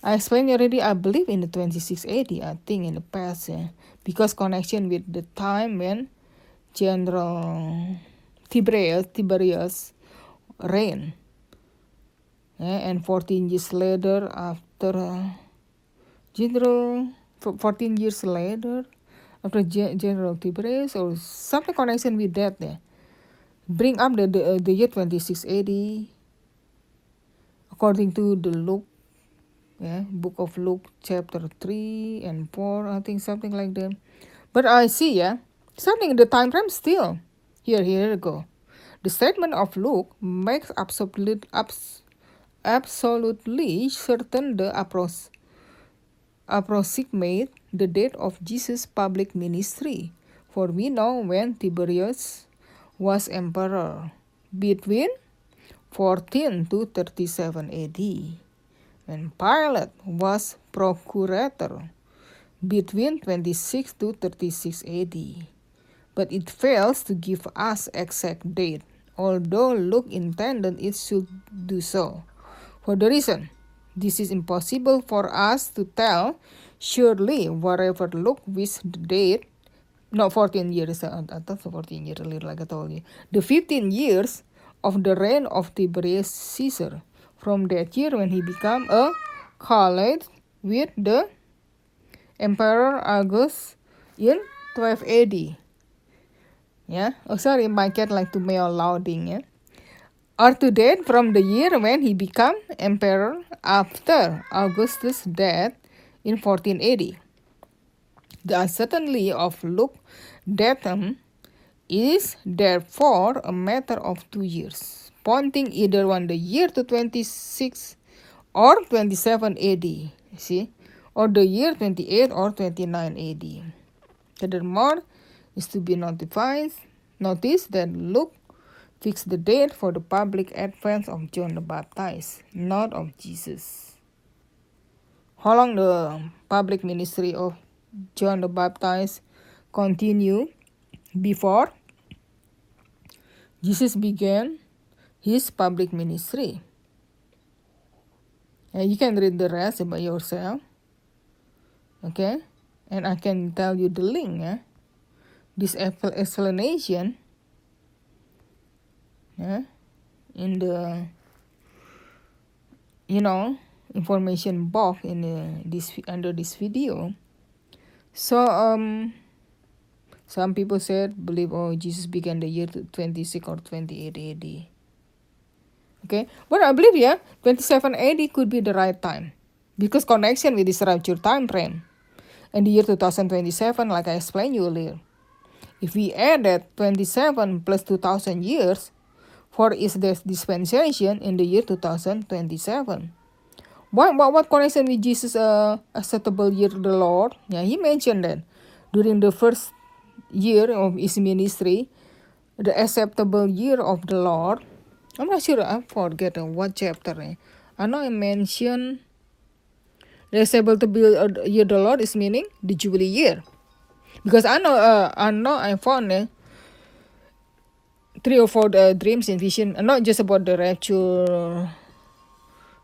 I explained already. I believe in the 26 AD. I think in the past, yeah, because connection with the time when General Tiberius Tiberius reign. Yeah, and 14 years later, after uh, General 14 years later, after General Tiberius or something connection with that there. Bring up the, the, uh, the year 26 AD according to the Luke, yeah, book of Luke chapter 3 and 4, I think something like that. But I see, yeah, something in the time frame still. Here, here we go. The statement of Luke makes absolute, abs, absolutely certain the approach approximate the date of Jesus' public ministry, for we know when Tiberius was emperor between 14 to 37 AD, when Pilate was procurator between 26 to 36 AD. But it fails to give us exact date, although Luke intended it should do so. For the reason this is impossible for us to tell. Surely whatever Luke with the date not 14 years I thought 14 years earlier like I told you the 15 years of the reign of Tiberius Caesar. From that year when he became a colleague with the Emperor August in 12 AD yeah. Oh sorry my cat like to meow louding yeah or to date from the year when he became emperor after Augustus' death in 1480. The uncertainty of Luke datum is therefore a matter of two years, pointing either on the year to 26 or 27 AD, see, or the year 28 or 29 AD. Furthermore, is to be notified, notice that Luke fix the date for the public advent of John the Baptist, not of Jesus. How long the public ministry of John the Baptist continue before Jesus began his public ministry? And you can read the rest by yourself. Okay? And I can tell you the link. Eh? This explanation yeah, in the you know information box in the, this under this video. So um some people said believe oh jesus began the year 26 or 28 ad okay? But i believe yeah 27 ad could be the right time. Because connection with this rapture time frame. And the year 2027 like i explained you earlier. If we add that 27 plus 2000 years for the dispensation in the year 2027. What, what, what connection with Jesus' uh, acceptable year the Lord? Yeah, he mentioned that during the first year of his ministry, the acceptable year of the Lord. I'm not sure, I forget what chapter. Eh? I know I mentioned the acceptable uh, year the Lord is meaning the Jubilee year. Because I know, uh, I know I found uh, three or four uh, dreams and vision, uh, not just about the rapture,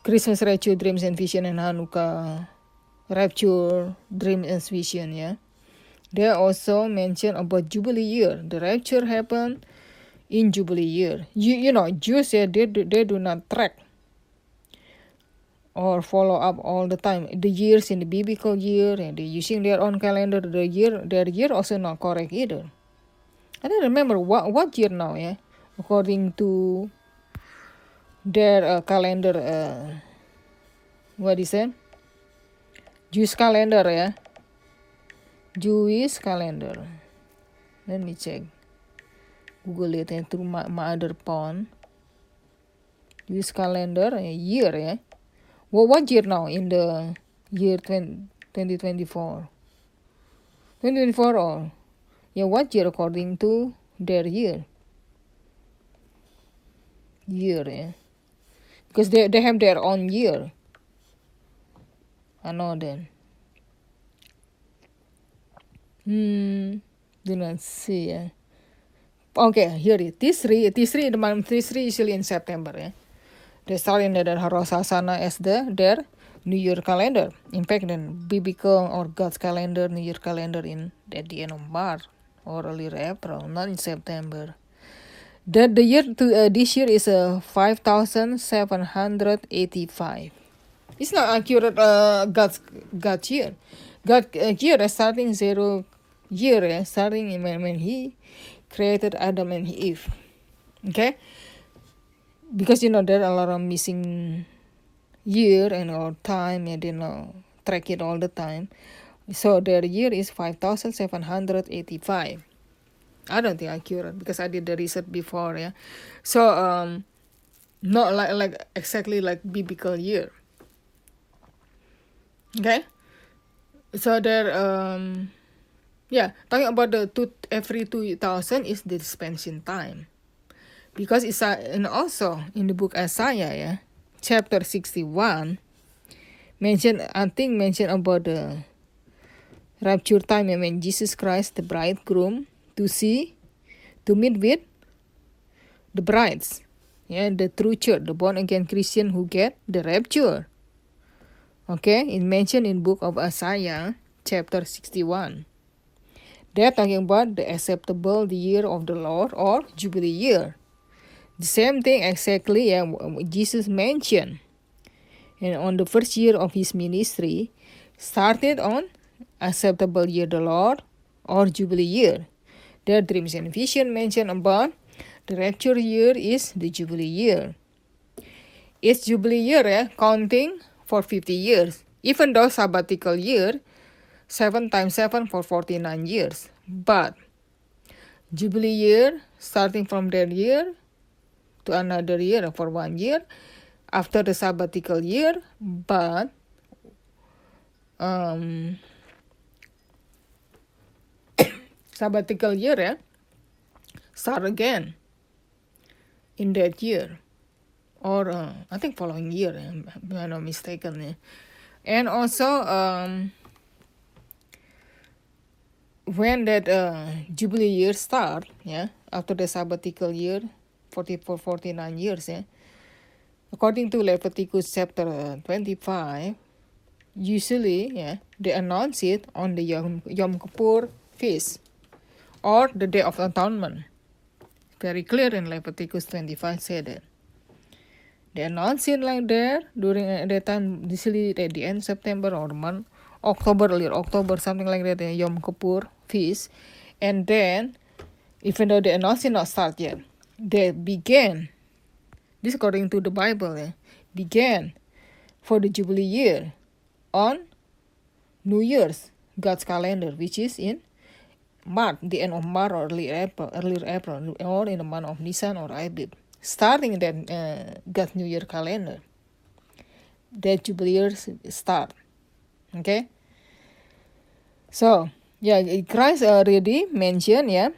Christmas rapture dreams and vision, and Hanukkah rapture dream and vision. Yeah, they also mention about Jubilee year. The rapture happened in Jubilee year. You you know Jews yeah, they they do not track or follow up all the time the years in the biblical year and they using their own calendar the year their year also not correct either I don't remember what what year now yeah. According to their uh, calendar uh, what is it? Jewish calendar yeah. Jewish calendar. Let me check. Google it yeah, through my, my other phone. Jewish calendar uh, year yeah. Well, what year now in the year 20, 2024 2024 or yeah, what year according to their year? Year, yeah. Because they, they have their own year. I know that. Hmm, do not see, yeah. Okay, here it. Tisri, Tisri, the month Tisri usually in September, yeah. They start in the Rosh Hashanah as the, their New Year calendar. In fact, then biblical or God's calendar, New Year calendar in at the end of March or earlier April, not in September. The, the year to uh, this year is uh, 5,785. It's not accurate uh, God's, God's year. God uh, year starting zero year, uh, starting when, when he created Adam and Eve. Okay? Because you know there are a lot of missing year and or time and you know track it all the time. So their year is 5785. I don't think accurate because I did the research before, yeah. So um not like like exactly like biblical year. Okay? so there um yeah talking about the two every 2000 is the dispensation time because it's uh, and also in the book Isaiah yeah chapter 61 mention I think mention about the rapture time when Jesus Christ the bridegroom to see to meet with the brides. Yeah the true church the born again Christian who get the rapture. Okay it mentioned in book of Isaiah chapter 61 they're talking about the acceptable year of the Lord or Jubilee year. The same thing exactly yeah, Jesus mentioned. And on the first year of his ministry, started on acceptable year the Lord or Jubilee year. Their dreams and vision mentioned about the rapture year is the Jubilee year. It's Jubilee year yeah, counting for 50 years. Even though sabbatical year, 7 times 7 for 49 years. But Jubilee year, starting from that year, to another year for one year after the sabbatical year, but um, sabbatical year yeah, start again in that year or uh, I think following year, if I'm not mistaken. Yeah. And also, um, when that uh, Jubilee year start, yeah, after the sabbatical year, 44, 49 years. Yeah? According to Leviticus chapter 25, usually yeah, they announce it on the Yom, Yom Kippur feast or the Day of Atonement. Very clear in Leviticus 25 said that. They announce it like that during uh, that time, usually at the end September or month, October, earlier October, something like that, the Yom Kippur feast. And then, even though the announcement not start yet, that began, this according to the Bible, eh, began for the Jubilee year on New Year's God's calendar, which is in March, the end of March or early April, early April, or in the month of Nisan or Abib, starting that uh, God's New Year calendar. That Jubilee year start. Okay. So yeah, Christ already mentioned yeah.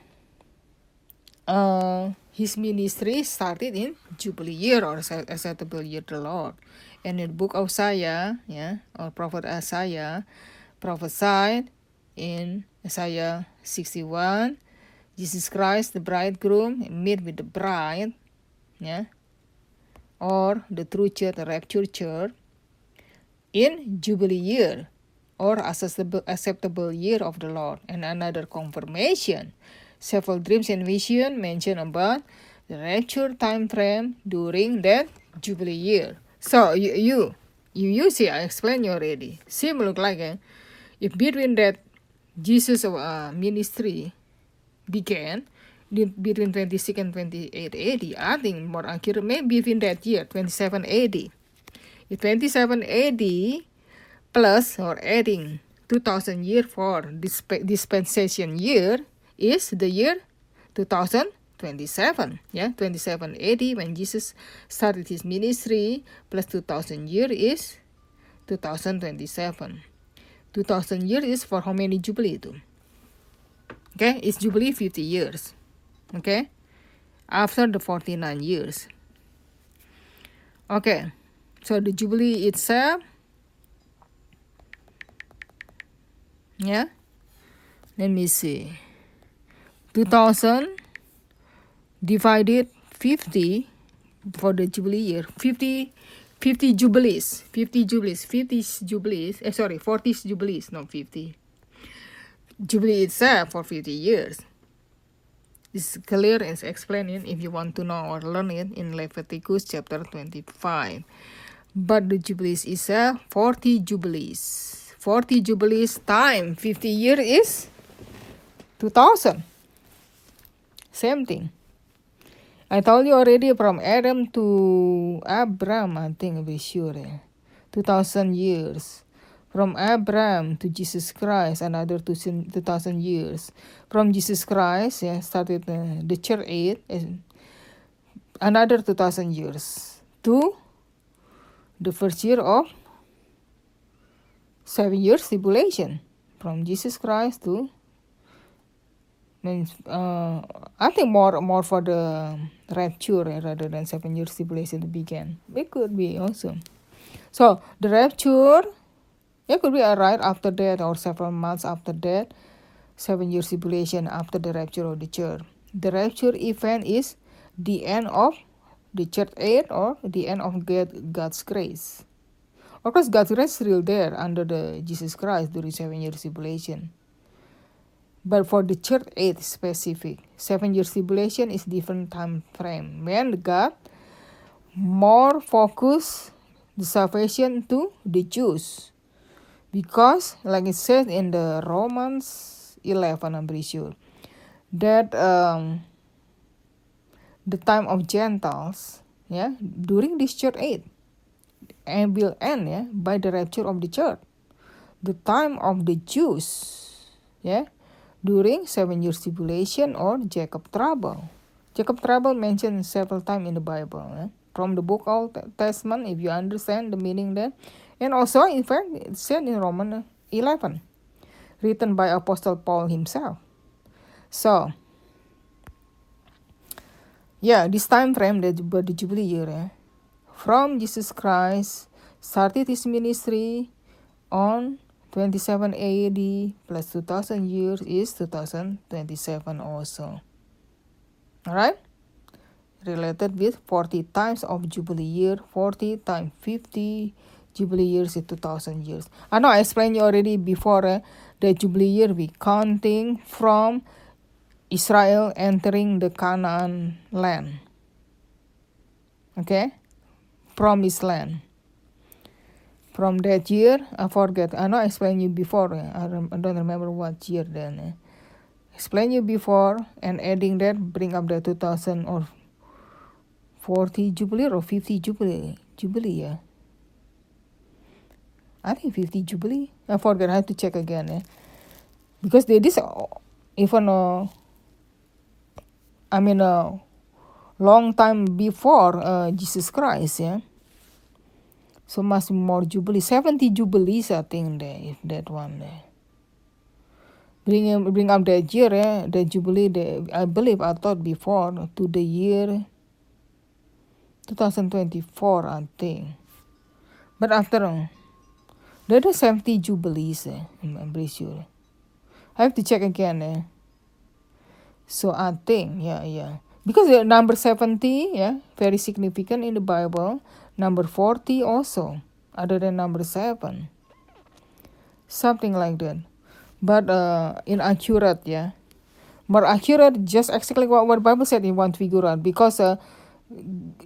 Uh, his ministry started in Jubilee year or acceptable year the Lord. And in the book of Isaiah, yeah, or prophet Isaiah prophesied in Isaiah 61, Jesus Christ, the bridegroom, meet with the bride, yeah, or the true church, the rapture church, in Jubilee year or acceptable, acceptable year of the Lord. And another confirmation Several dreams and vision mention about the rapture time frame during that Jubilee year. So you you you, see I explained you already. Same look like eh? if between that Jesus uh, ministry began between 26 and 28 AD, I think more accurate maybe within that year 27 AD. If 27 AD plus or adding 2000 year for disp dispensation year is the year 2027 yeah 27 AD when Jesus started his ministry plus 2000 year is 2027 2000 year is for how many jubilee itu? Okay it's jubilee 50 years. Okay after the 49 years. Okay so the jubilee itself yeah let me see. 2000 divided 50 for the jubilee year. 50 50 jubilees 50 jubilees 50 jubilees eh, sorry 40 jubilees not 50 jubilee itself for 50 years. It's clear and explaining if you want to know or learn it in Leviticus chapter 25 but the jubilees itself 40 jubilees. 40 jubilees time 50 year is 2000 same thing. I told you already from Adam to Abraham, I think I'll be sure. Yeah. 2000 years. From Abraham to Jesus Christ, another 2000 years. From Jesus Christ, yeah, started uh, the church age, another 2000 years. To the first year of seven years tribulation. from Jesus Christ to means uh, I think more more for the rapture rather than seven years tribulation to begin. It could be also. So the rapture, it could be right after that or several months after that, seven years tribulation after the rapture of the church. The rapture event is the end of the church age or the end of God, God's grace. Of course, God's grace is still there under the Jesus Christ during seven years tribulation. But for the church age specific, seven years tribulation is different time frame when God more focus the salvation to the Jews. Because like it says in the Romans 11, I'm pretty sure, that um, the time of Gentiles, yeah, during this church age, and will end, yeah, by the rapture of the church. The time of the Jews, yeah, during seven years tribulation or Jacob trouble. Jacob trouble mentioned several times in the Bible, yeah? from the book Old Testament, if you understand the meaning there, and also in fact it's said in Romans 11, written by Apostle Paul himself. So, yeah, this time frame the, the Jubilee year, eh? from Jesus Christ started his ministry on 27 AD plus 2000 years is 2027 also. Alright? Related with 40 times of Jubilee year, 40 times 50 Jubilee years is 2000 years. I know I explained you already before uh, the Jubilee year we counting from Israel entering the Canaan land. Okay? Promised land. From that year, I forget. I know I explained you before. I, rem- I don't remember what year then. Eh. Explain you before and adding that bring up the 2000 or 40 Jubilee or 50 Jubilee. Jubilee, yeah. I think 50 Jubilee. I forget. I have to check again. Eh. Because they this even uh, I mean a uh, long time before uh, Jesus Christ, yeah. So be more jubilee. Seventy jubilees, I think. There, if that one there. Bring bring up that year, eh? The jubilee. The, I believe I thought before to the year 2024, I think. But after all, there are 70 jubilees. Eh? I'm pretty sure. I have to check again. Eh? So I think, yeah, yeah. Because the number 70, yeah, very significant in the Bible. Number 40 also, other than number 7. Something like that. But uh, inaccurate, yeah. More accurate, just exactly what, what Bible said in one figure. Because uh,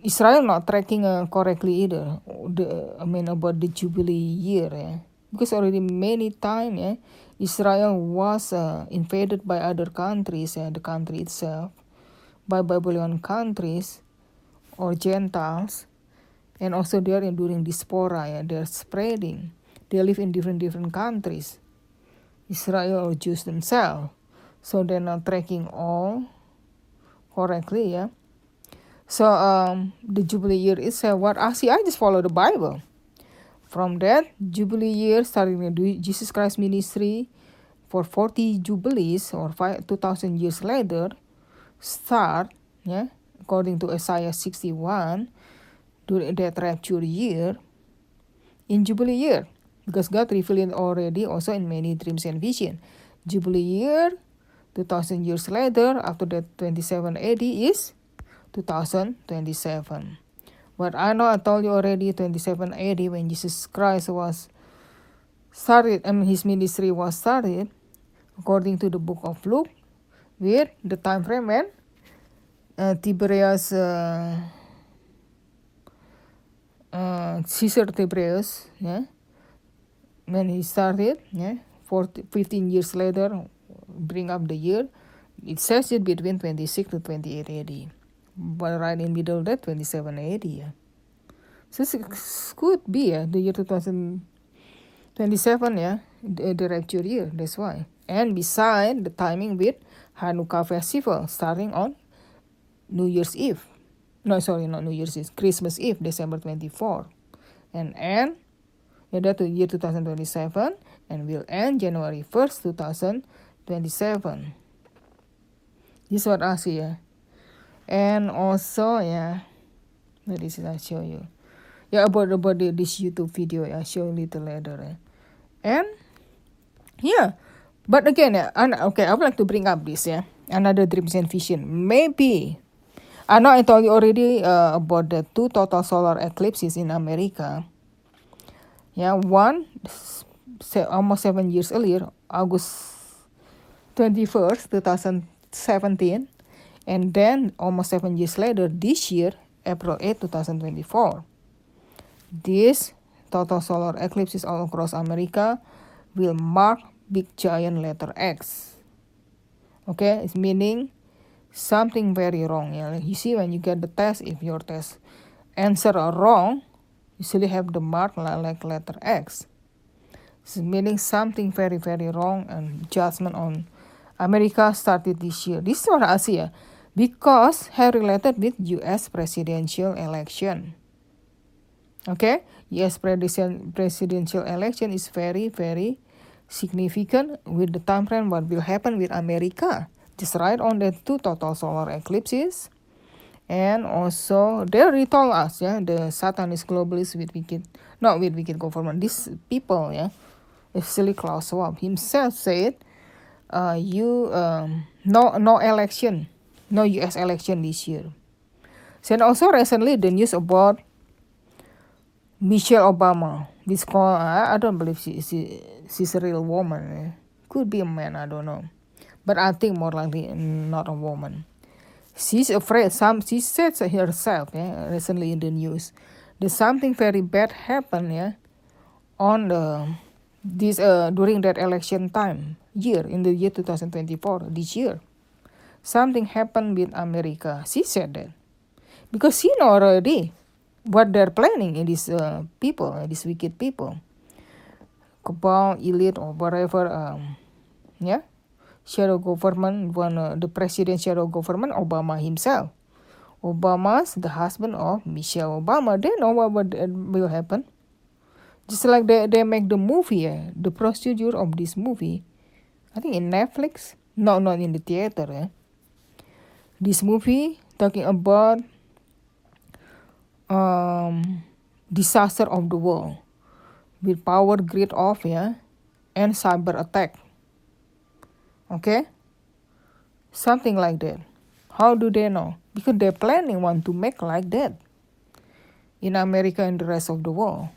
Israel not tracking uh, correctly either. The, I mean about the Jubilee year, yeah. Because already many time, yeah, Israel was uh, invaded by other countries, yeah, the country itself, by Babylonian countries or Gentiles and also they are during diaspora yeah, they're spreading. They live in different different countries. Israel or jews themselves. So they're not tracking all correctly yeah. So um the jubilee year is what i see i just follow the bible. From that jubilee year starting with jesus christ ministry for 40 jubilees or 5, 2000 years later start yeah according to isaiah 61 during that rapture year in Jubilee year because God revealed it already also in many dreams and vision. Jubilee year, 2000 years later, after that 27 AD is 2027. But I know I told you already 27 AD when Jesus Christ was started, mean his ministry was started, according to the book of Luke, with the time frame when uh, Tiberius uh, uh, Caesar Tiberius, yeah, when he started, yeah, 40, 15 years later, bring up the year, it says it between 26 to 28 AD, but right in middle that 27 AD, yeah. So it could be yeah, the year 2027, yeah, the, the rapture year, that's why. And beside the timing with Hanukkah festival starting on New Year's Eve no sorry not New Year's Eve Christmas Eve December 24 and end yeah, that year 2027 and will end January 1st, 2027. This is what I see. Yeah. And also, yeah, this is I show you. Yeah, about about this YouTube video, I show little later. Yeah. And yeah, but again, yeah, okay, I would like to bring up this. Yeah, another dreams and vision. Maybe I know I told you already uh, about the two total solar eclipses in America. Yeah, one almost seven years earlier, August 21st, 2017, and then almost seven years later, this year, April 8, 2024. This total solar eclipses all across America will mark big giant letter X. Okay, it's meaning something very wrong. You see when you get the test, if your test answer are wrong, you still have the mark like letter X. Meaning something very, very wrong and judgment on America started this year. This is what I see because have related with U.S. presidential election. Okay, U.S. presidential election is very, very significant with the time frame what will happen with America. Just right on the two total solar eclipses. And also, they already told us, yeah, the Satanist globalists with wicked, not with wicked government, these people, yeah, Actually, Klaus Schwab himself said, uh, "You um, no no election, no U.S. election this year." And also recently the news about Michelle Obama. This call, I, I don't believe she, she she's a real woman. Eh? Could be a man, I don't know, but I think more likely not a woman. She's afraid. Some she said herself, yeah, recently in the news, that something very bad happened, yeah, on the this uh, during that election time year in the year 2024 this year something happened with america she said that because she know already what they're planning in these uh, people these wicked people cabal elite or whatever um, yeah shadow government one uh, the president shadow government obama himself. Obama's the husband of michelle obama. They know what, what will happen. Just like they, they make the movie eh? the procedure of this movie. I think in netflix? No not in the theater eh? this movie talking about um disaster of the world. With power grid off yeah and cyber attack okay something like that how do they know because they're planning one to make like that in america and the rest of the world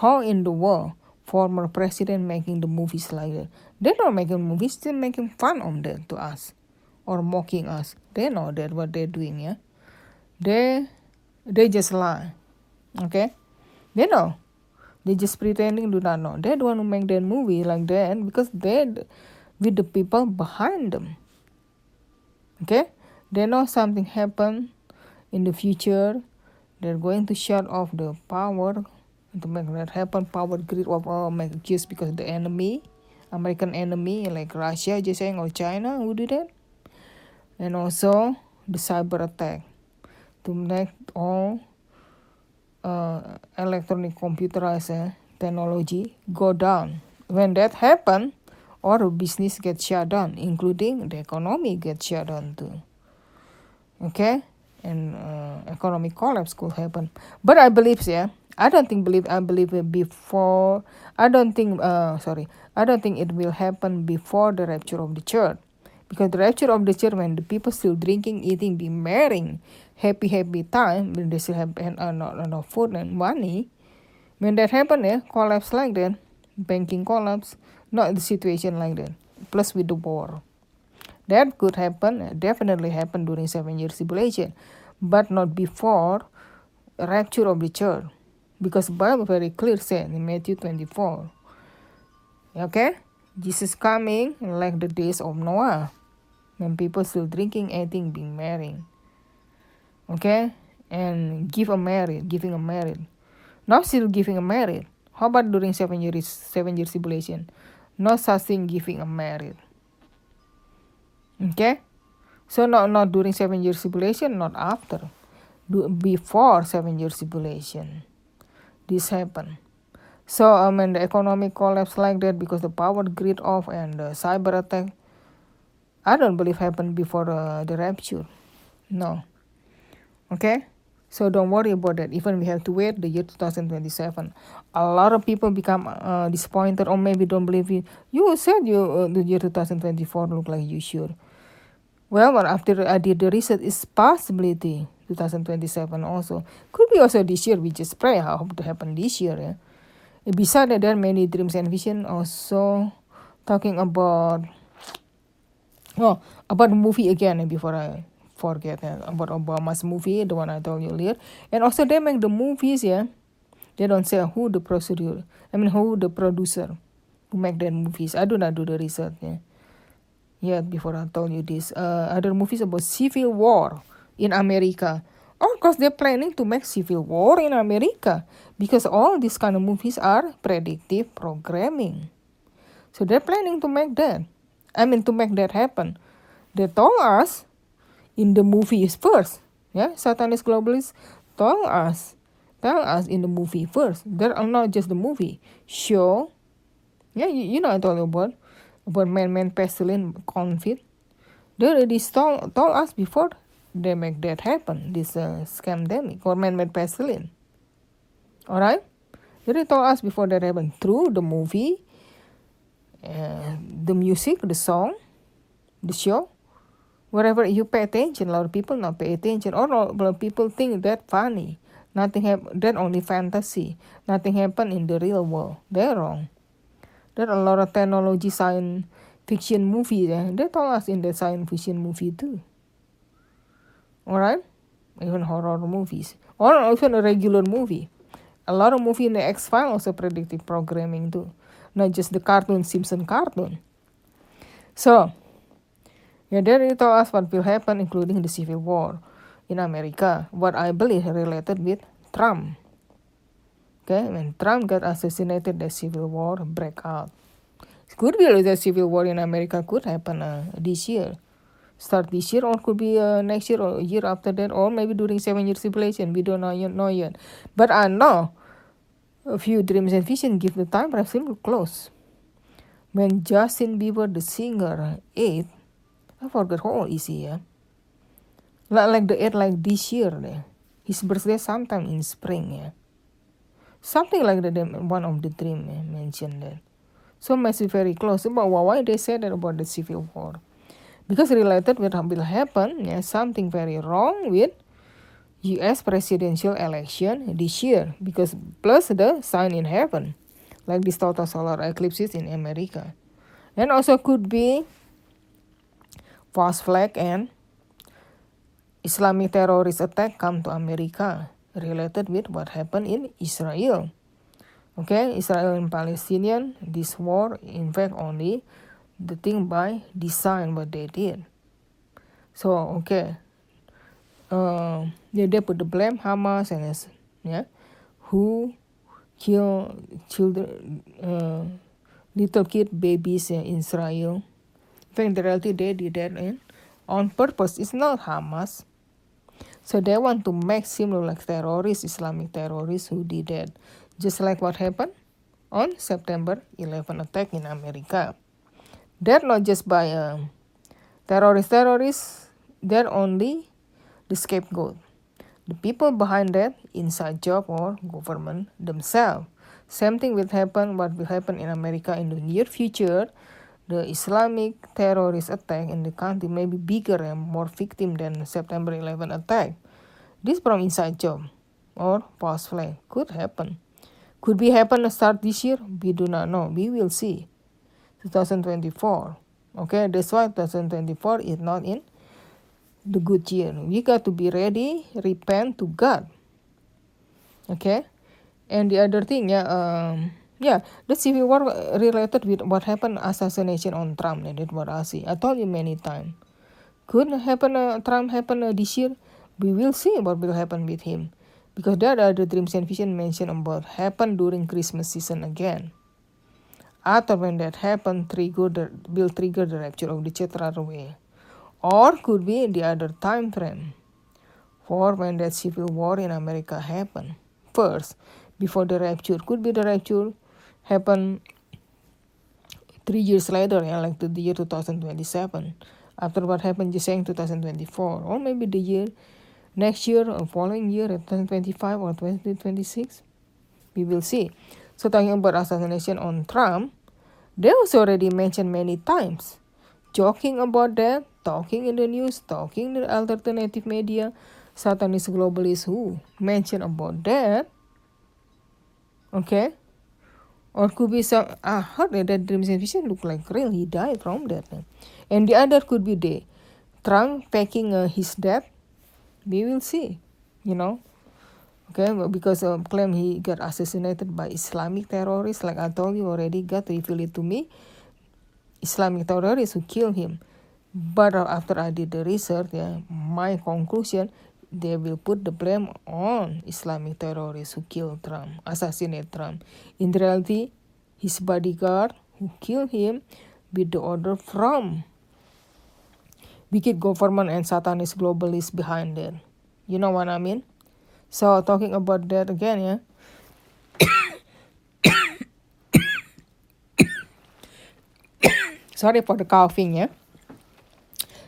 how in the world former president making the movies like that? They're not making movies, they're making fun of that to us or mocking us. They know that what they're doing, yeah. They they just lie. Okay? They know. They just pretending do not know. They don't want to make that movie like that because they with the people behind them. Okay? They know something happen in the future. They're going to shut off the power to make that happen power grid of all make just because the enemy american enemy like russia just saying or china who did it and also the cyber attack to make all uh, electronic computerized uh, technology go down when that happen or business get shut down including the economy get shut down too. Okay? And uh, economic collapse could happen. But i believe yeah I don't think believe I believe before I don't think uh sorry I don't think it will happen before the rapture of the church. Because the rapture of the church when the people still drinking eating be marrying happy happy time when they still have uh, not enough food and money when that happen yeah collapse like that banking collapse not the situation like that plus with the war that could happen definitely happen during seven years tribulation but not before rapture of the church because Bible very clear said in Matthew 24. Okay? Jesus coming like the days of Noah. When people still drinking, eating, being married. Okay? And give a married, giving a married. Not still giving a married. How about during seven years seven years tribulation? Not such thing giving a married. Okay? So not not during seven years tribulation, not after. Do, before seven years tribulation this happen So I mean the economic collapse like that because the power grid off and the cyber attack. I don't believe happened before uh, the rapture. No. Okay. So don't worry about that. Even we have to wait the year 2027. A lot of people become uh, disappointed or maybe don't believe it. You said you uh, the year 2024 look like you sure. Well, after I did the research, it's possibility 2027 also. Could be also this year. We just pray. I hope to happen this year. Yeah. Besides that, there are many dreams and vision also talking about oh about the movie again before I forget yeah, about Obama's movie, the one I told you earlier. And also they make the movies, yeah. They don't say who the procedure. I mean who the producer who make that movies. I do not do the research, yeah. Yet before I told you this. Uh, other movies about civil war in America. Of course, they're planning to make civil war in America because all these kind of movies are predictive programming. So they're planning to make that. I mean, to make that happen. They told us in the movies first. Yeah, Satanist globalists told us, tell us in the movie first. There are not just the movie show. Yeah, you, you know I told you about about man-man pestilence conflict. They already told, told us before they make that happen, this uh, scamdemic or man-made pestilence. Alright? They told us before that happened through the movie, uh, the music, the song, the show. Wherever you pay attention, a lot of people not pay attention, or a lot of people think that funny. Nothing happen. That only fantasy. Nothing happen in the real world. They're wrong. There are a lot of technology science fiction movies. Yeah? They told us in the science fiction movie too. Alright? Even horror movies. Or even a regular movie. A lot of movie in the X-File also predictive programming too. Not just the cartoon, Simpson cartoon. So, it told us what will happen, including the civil war in America. What I believe related with Trump. Okay, when Trump got assassinated, the civil war break out. It could be the civil war in America could happen uh, this year start this year or could be uh, next year or year after that or maybe during seven years tribulation we don't know yet, know yet but i know a few dreams and vision give the time frame close when justin bieber the singer ate i forgot how old is he yeah like, the age like this year yeah. his birthday sometime in spring yeah something like that one of the dream yeah, mentioned that. So must be very close. But why they said that about the civil war? Because related with will happen, yeah, something very wrong with U.S. presidential election this year. Because plus the sign in heaven, like this total solar eclipses in America, and also could be false flag and Islamic terrorist attack come to America related with what happened in Israel. Okay, Israel and Palestinian, this war in fact only the thing by design what they did. So okay, uh, yeah, they put the blame Hamas and yeah, who kill children, uh, little kid babies in Israel. Reality they did in on purpose. It's not Hamas. So they want to make seem like terrorists, Islamic terrorists who did that. Just like what happened on September 11 attack in America. They're not just by um, terrorist terrorists, they're only the scapegoat. The people behind that inside job or government themselves. Same thing will happen what will happen in America in the near future. The Islamic terrorist attack in the country may be bigger and more victim than September 11 attack. This from inside job or post flag could happen. Could be happen start this year? We do not know. We will see. 2024 okay that's why 2024 is not in the good year we got to be ready repent to god okay and the other thing yeah um yeah the civil war related with what happened assassination on trump that's what i see i told you many times could happen uh, trump happen uh, this year we will see what will happen with him because there are the dreams and vision mentioned about happen during christmas season again After when that happened, trigger the, will trigger the rapture of the right away. Or could be the other time frame for when that civil war in America happened. First, before the rapture. Could be the rapture happen three years later, yeah, like the, year 2027. After what happened just saying 2024, or maybe the year next year or following year 2025 or 2026. We will see. So talking about assassination on Trump, they was already mentioned many times. Joking about that, talking in the news, talking in the alternative media, Satanist globalists who mention about that. Okay. Or could be some I heard that dreams and vision look like real. He died from that. And the other could be the Trump faking uh, his death. We will see. You know. Okay, because um, claim he got assassinated by Islamic terrorists, like I told you already, got revealed it to me. Islamic terrorists who killed him. But uh, after I did the research, yeah, my conclusion they will put the blame on Islamic terrorists who killed Trump, assassinate Trump. In reality, his bodyguard who killed him with the order from wicked government and satanist globalists behind it. You know what I mean? So talking about that again, yeah. Sorry for the coughing, yeah.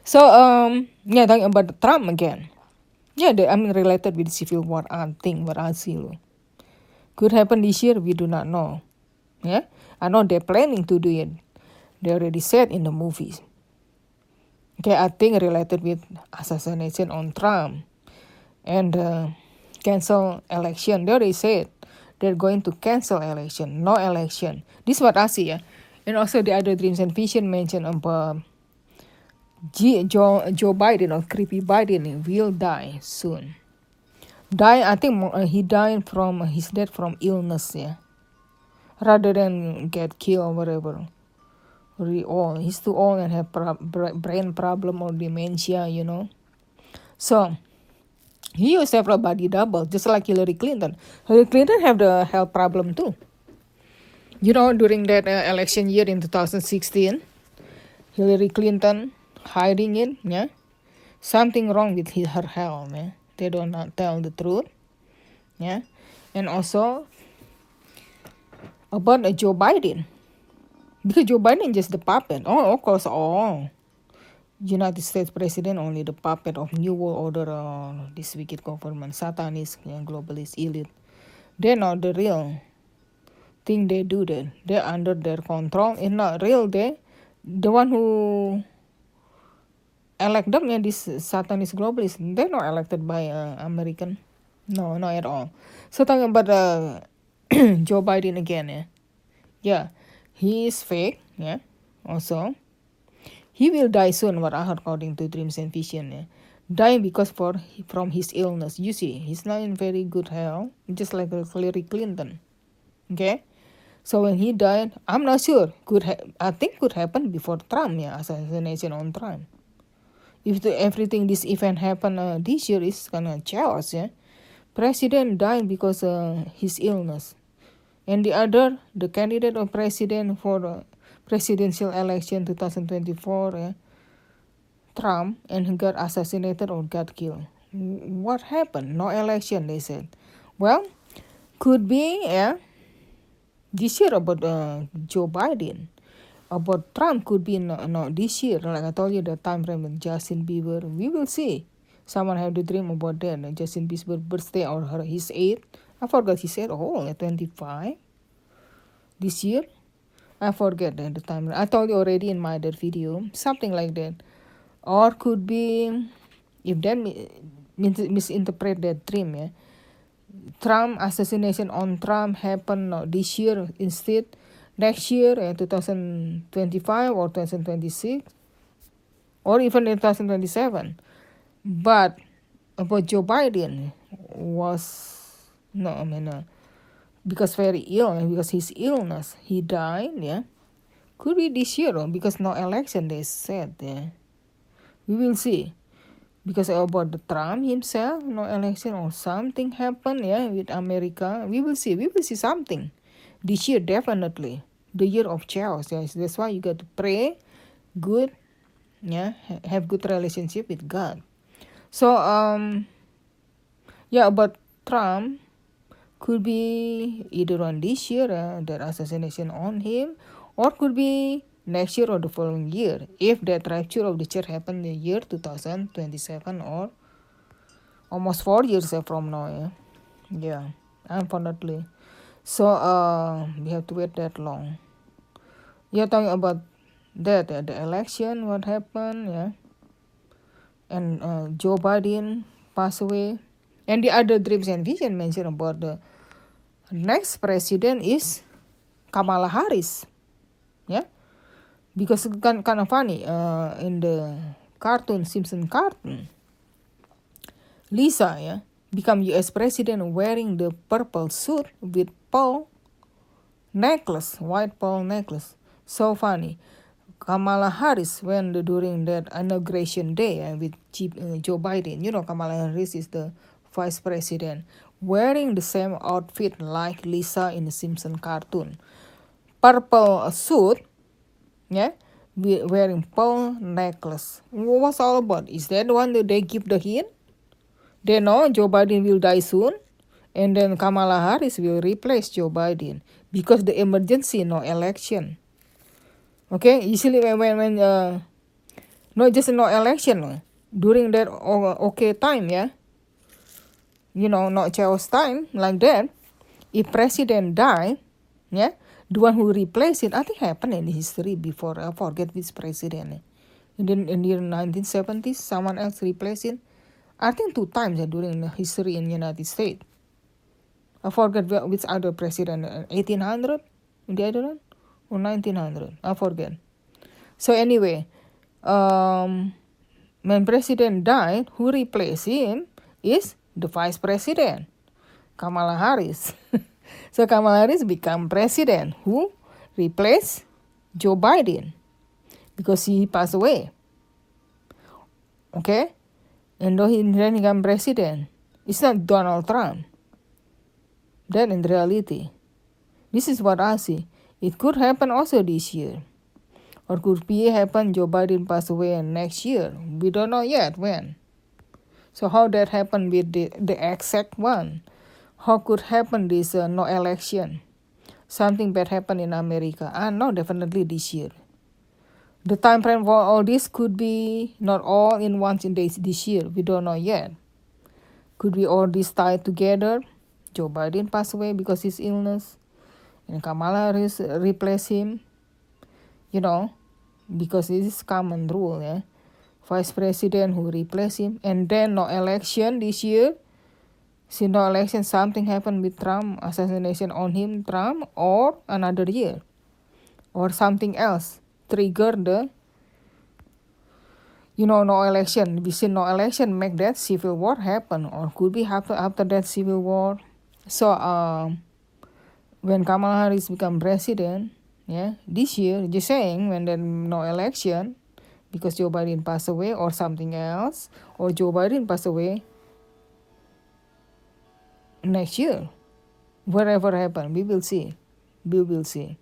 So um yeah, talking about Trump again. Yeah, the, I mean related with civil war I think what I see Could happen this year, we do not know. Yeah, I know they're planning to do it. They already said in the movies. Okay, I think related with assassination on Trump and uh, cancel election. They already said they're going to cancel election, no election. This is what I see. Yeah? And also the other dreams and vision mentioned about Joe, Joe Biden or creepy Biden will die soon. Die, I think he died from his death from illness, yeah, rather than get killed or whatever. Really old, he's too old and have pro- brain problem or dementia, you know. So he used several body double, just like Hillary Clinton. Hillary Clinton have the health problem too. You know, during that uh, election year in 2016, Hillary Clinton hiding it, yeah. Something wrong with his, her health, yeah. They do not tell the truth, yeah. And also about Joe Biden, because Joe Biden just the puppet. Oh, of course, oh, United States president only the puppet of New World Order, uh, this wicked government, satanist, yeah, globalist elite. They're not the real thing they do that. They're under their control. It's not real. They, the one who elect them yeah this satanist globalist they're not elected by uh, American. No not at all. So talking about uh, Joe Biden again yeah. Yeah he is fake yeah also. He will die soon what I heard according to dreams and vision yeah. Dying because for from his illness. You see he's not in very good health just like Hillary Clinton okay? So when he died I'm not sure. Could ha- I think could happen before Trump yeah assassination on Trump if the, everything this event happen uh, this year is kind of chaos yeah. President died because uh, his illness. And the other the candidate of president for the presidential election 2024 yeah, trump and he got assassinated or got killed. What happened? No election they said. Well could be yeah this year about uh, joe biden about Trump could be not, not this year. Like I told you, the time frame with Justin Bieber, we will see. Someone have the dream about that. Justin Bieber's birthday or her, his age. I forgot he said, oh, 25 this year. I forget that the time. I told you already in my other video, something like that. Or could be, if that misinterpret that dream, yeah. Trump assassination on Trump happened not this year instead next year in 2025 or 2026 or even in 2027 but about joe biden was no i mean uh, because very ill because his illness he died yeah. Could be this year because no election they said yeah. We will see. Because about the Trump himself, no election or something happened, yeah, with America. We will see. We will see something this year definitely the year of chaos yes that's why you got to pray good yeah have good relationship with god. So um yeah about trump could be either on this year, uh, that assassination on him, or could be next year or the following year if that rapture of the church happened in the year 2027 or almost four years from now yeah. Yeah unfortunately. So uh we have to wait that long you're talking about that uh, the election what happened yeah and uh, joe biden passed away. And the other dreams and vision mentioned about the next president is kamala harris yeah because kind, kind of funny uh, in the cartoon simpson cartoon lisa yeah become us president wearing the purple suit with pearl necklace white pearl necklace so funny. Kamala harris when the, during that inauguration day uh, with G, uh, joe biden. You know kamala harris is the vice president wearing the same outfit like lisa in the simpson cartoon. Purple suit yeah wearing pearl necklace. What's all about? Is that one that they give the hint they know joe biden will die soon and then kamala harris will replace joe biden because the emergency no election okay usually when when, when uh, not just no election during that okay time yeah you know not chaos time like that if president die yeah the one who replaced it, I think happened in history before. I forget which president. In the, in the 1970s, someone else replaced it. I think two times yeah, during the history in United States. I forget which other president, 1800, the other one, or 1900. I forget. So anyway, um, when president died, who replaced him is the vice president, Kamala Harris. So Kamala Harris become president who replaced Joe Biden because he passed away. Okay? And though he then become president, it's not Donald Trump. That in reality. This is what I see. It could happen also this year. Or could be happen Joe Biden pass away next year. We don't know yet when. So how that happened with the, the exact one? How could happen this uh, no election? Something bad happen in america. Ah no definitely this year. The time frame for all this could be not all in one in days this year. We don't know yet. Could be all this tied together? Joe biden passed away because his illness and kamala harris replace him you know because this is common rule yeah vice president who replace him and then no election this year See no election, something happened with Trump, assassination on him, Trump, or another year, or something else trigger the, you know, no election. We see no election make that civil war happen, or could be happen after that civil war. So, um, when Kamala Harris become president, yeah, this year, just saying when there no election, because Joe Biden passed away or something else, or Joe Biden passed away, next year. Whatever happen, we will see. We will see.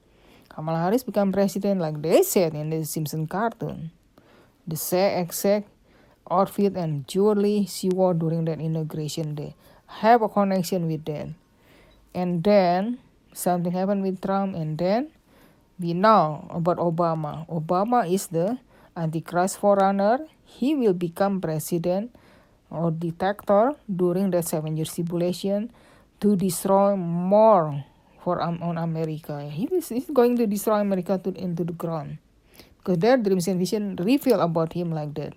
Kamala Harris become president like they said in the Simpson cartoon. The same exact outfit and jewelry she wore during that inauguration day have a connection with that. And then something happened with Trump, and then we know about Obama. Obama is the Antichrist forerunner. He will become president or dictator during the seven year tribulation to destroy more for um, on America. He is he's going to destroy America to into the ground because their dreams and vision reveal about him like that.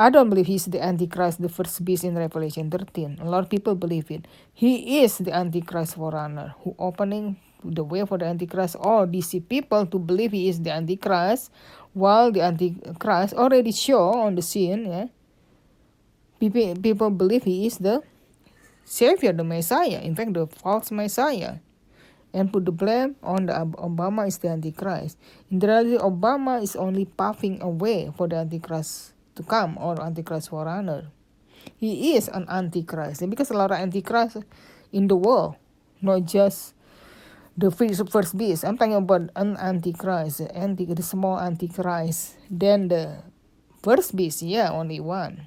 I don't believe he's the Antichrist, the first beast in Revelation 13. A lot of people believe it. He is the Antichrist forerunner who opening the way for the Antichrist or deceive people to believe he is the Antichrist while the Antichrist already show on the scene. Yeah, people, believe he is the Savior, the Messiah, in fact, the false Messiah, and put the blame on the Obama is the Antichrist. In reality, Obama is only paving a way for the Antichrist to come or Antichrist forerunner. He is an Antichrist, because a lot of Antichrist in the world, not just the first, first beast. I'm talking about an Antichrist, anti, the small Antichrist. Then the first beast, yeah, only one.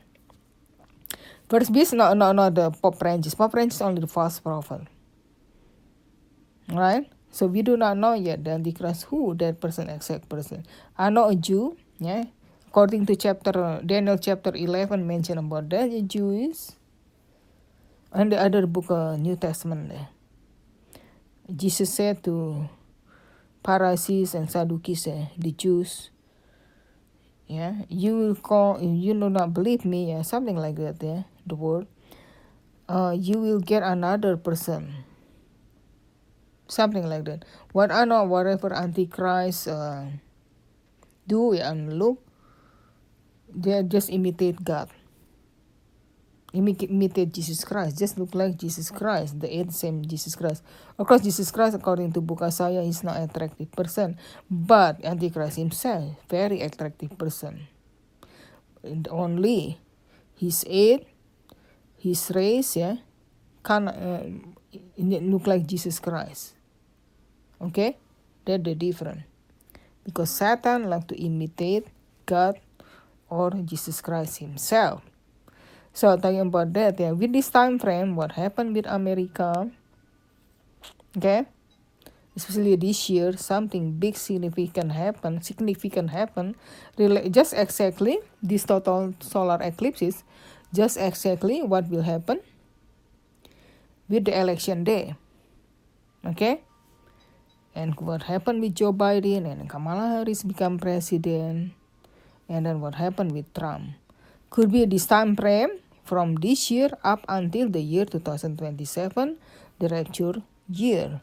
First beast, no, no, no, the Pope Francis. Pope Francis only the false prophet. right? So we do not know yet the Antichrist who that person exact person. I know a Jew, yeah. According to chapter Daniel chapter eleven mention about the Jews and the other book uh, New Testament there. Jesus said to Pharisees and Sadducees, uh, the Jews, yeah, you will call you do not believe me, yeah, something like that, yeah, the word. Uh, you will get another person something like that. What I know, whatever Antichrist uh, do and look, they just imitate God. Imitate Jesus Christ, just look like Jesus Christ, the same Jesus Christ. Of course, Jesus Christ, according to Book Isaiah, is not attractive person, but Antichrist himself, very attractive person. And only his age, his race, yeah, can uh, look like Jesus Christ. Okay, that the different. Because Satan like to imitate God or Jesus Christ himself. So talking about that, yeah, with this time frame, what happened with America? Okay, especially this year, something big significant happen. Significant happen. Just exactly this total solar eclipses. Just exactly what will happen with the election day. Okay. And what happened with Joe Biden and Kamala Harris become president. And then what happened with Trump. Could be this time frame from this year up until the year 2027, the rapture year.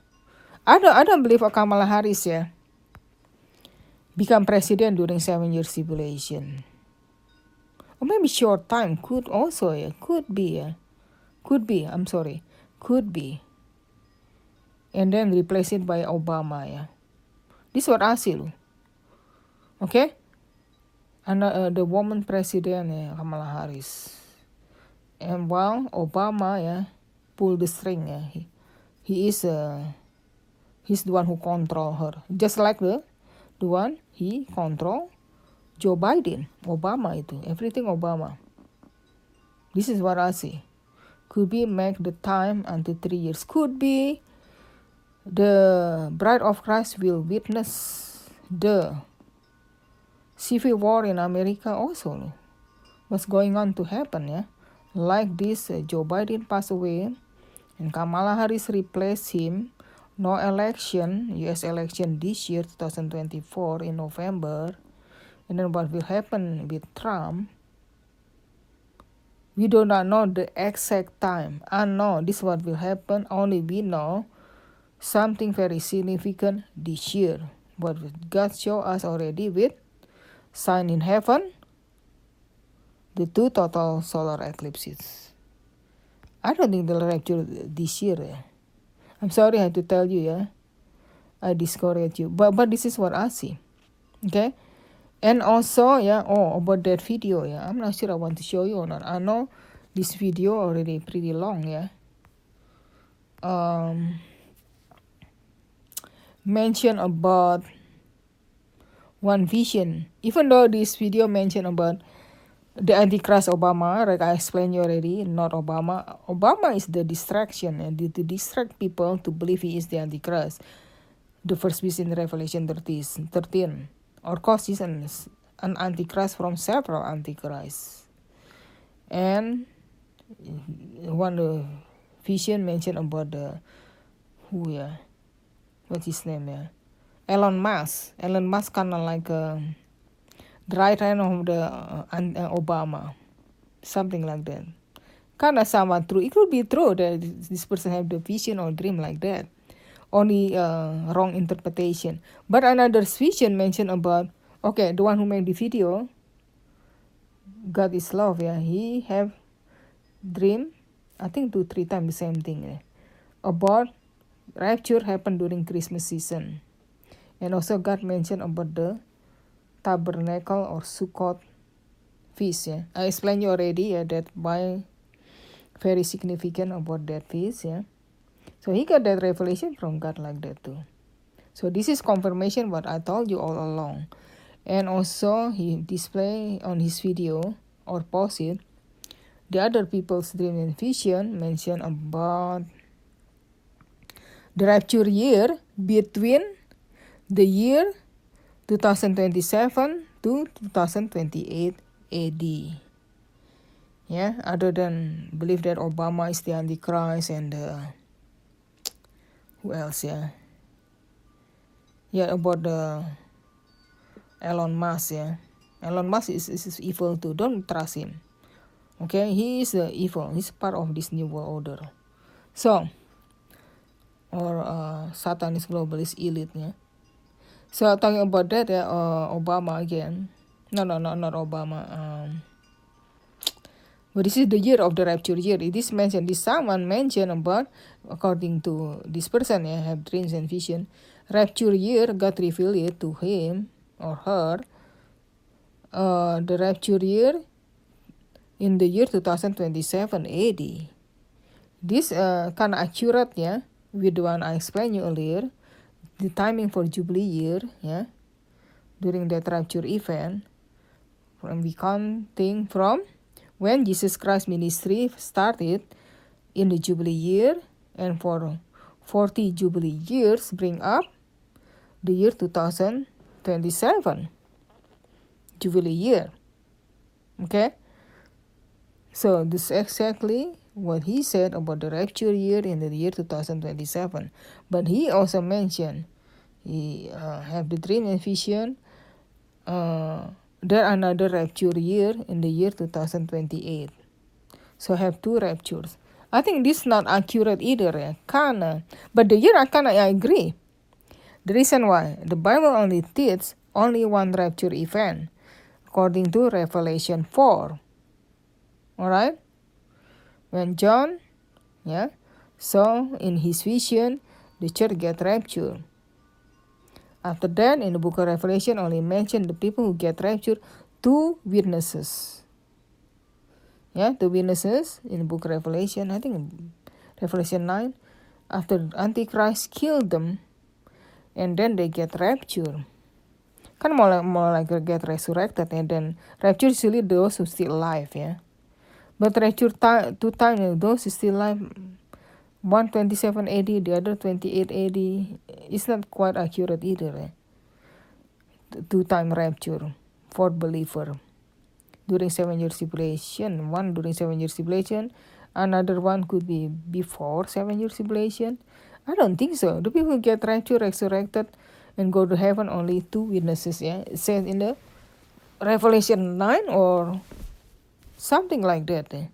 I don't, I don't believe Kamala Harris yeah, become president during seven years tribulation. Or maybe short time could also yeah, could be yeah. Could be, I'm sorry, could be and then replace it by Obama ya. This what I see loh. Okay? And uh, the woman president ya Kamala Harris. And while Obama ya pull the string ya, he, he is uh, he's the one who control her. Just like the the one he control Joe Biden, Obama itu, everything Obama. This is what I see. Could be make the time until three years. Could be the bride of Christ will witness the civil war in America also. What's going on to happen, yeah? Like this, uh, Joe Biden passed away and Kamala Harris replaced him. No election, US election this year, 2024 in November. And then what will happen with Trump? We do not know the exact time. I know this what will happen. Only we know something very significant this year. What God show us already with sign in heaven, the two total solar eclipses. I don't think they'll rapture this year. Eh? I'm sorry I had to tell you, yeah. I discourage you. But but this is what I see. Okay? And also, yeah, oh about that video, yeah. I'm not sure I want to show you or not. I know this video already pretty long, yeah. Um mention about one vision. Even though this video mentioned about the Antichrist Obama, like I explained you already, not Obama. Obama is the distraction and to distract people to believe he is the Antichrist. The first vision in Revelation 13, 13 or causes an, an Antichrist from several Antichrists. And one vision mentioned about the who yeah what's his name ya Elon Musk. Elon Musk kind of like the right hand of the uh, uh, Obama. Something like that. Kind of somewhat true. It could be true that this person have the vision or dream like that. Only uh, wrong interpretation. But another vision mentioned about okay the one who made the video God is love yeah he have dream I think two three times the same thing yeah, about rapture happened during Christmas season. And also God mentioned about the tabernacle or Sukkot feast. Yeah, I explained you already. Yeah, that by very significant about that feast. Yeah, so he got that revelation from God like that too. So this is confirmation what I told you all along. And also he display on his video or post it the other people's dream and vision mention about the rapture year between the year 2027 to 2028 AD. Yeah, other than believe that Obama is the Antichrist and uh, who else? Yeah, yeah about the Elon Musk. Yeah, Elon Musk is, is, is evil too. Don't trust him. Okay, he is the evil. He's part of this new world order. So, or uh, Satanist globalist elite. Yeah. So talking about that, ya, uh, Obama again. No, no, no, not Obama. Um, but this is the year of the rapture year. It is mentioned. This someone mentioned about, according to this person, yeah, have dreams and vision. Rapture year, God revealed to him or her. Uh, the rapture year in the year 2027 AD. This uh, kind of accurate, yeah, with the one I explained you earlier the timing for Jubilee year, yeah, during that rapture event, from we counting from when Jesus Christ ministry started in the Jubilee year, and for 40 Jubilee years bring up the year 2027 Jubilee year. Okay, so this exactly what he said about the rapture year in the year 2027. But he also mentioned he uh, have the dream and vision. Uh, there another rapture year in the year 2028. So have two raptures. I think this not accurate either, ya. Kinda. But the year I kinda I agree. The reason why the Bible only teaches only one rapture event, according to Revelation 4. Alright? When John, yeah, saw in his vision the church get raptured. After that, in the book of Revelation, only mention the people who get raptured, two witnesses. Yeah, two witnesses in the book of Revelation, I think Revelation 9, after Antichrist killed them, and then they get raptured. Kan more like get resurrected, and then rapture is really those who still alive, yeah. But rapture two times, those who still alive, one 27 AD, the other 28 AD. It's not quite accurate either. Eh? Two time rapture for believer during seven years tribulation. One during seven years tribulation, another one could be before seven years tribulation. I don't think so. The people get rapture, resurrected, and go to heaven only two witnesses. Yeah, it says in the Revelation nine or something like that. Eh?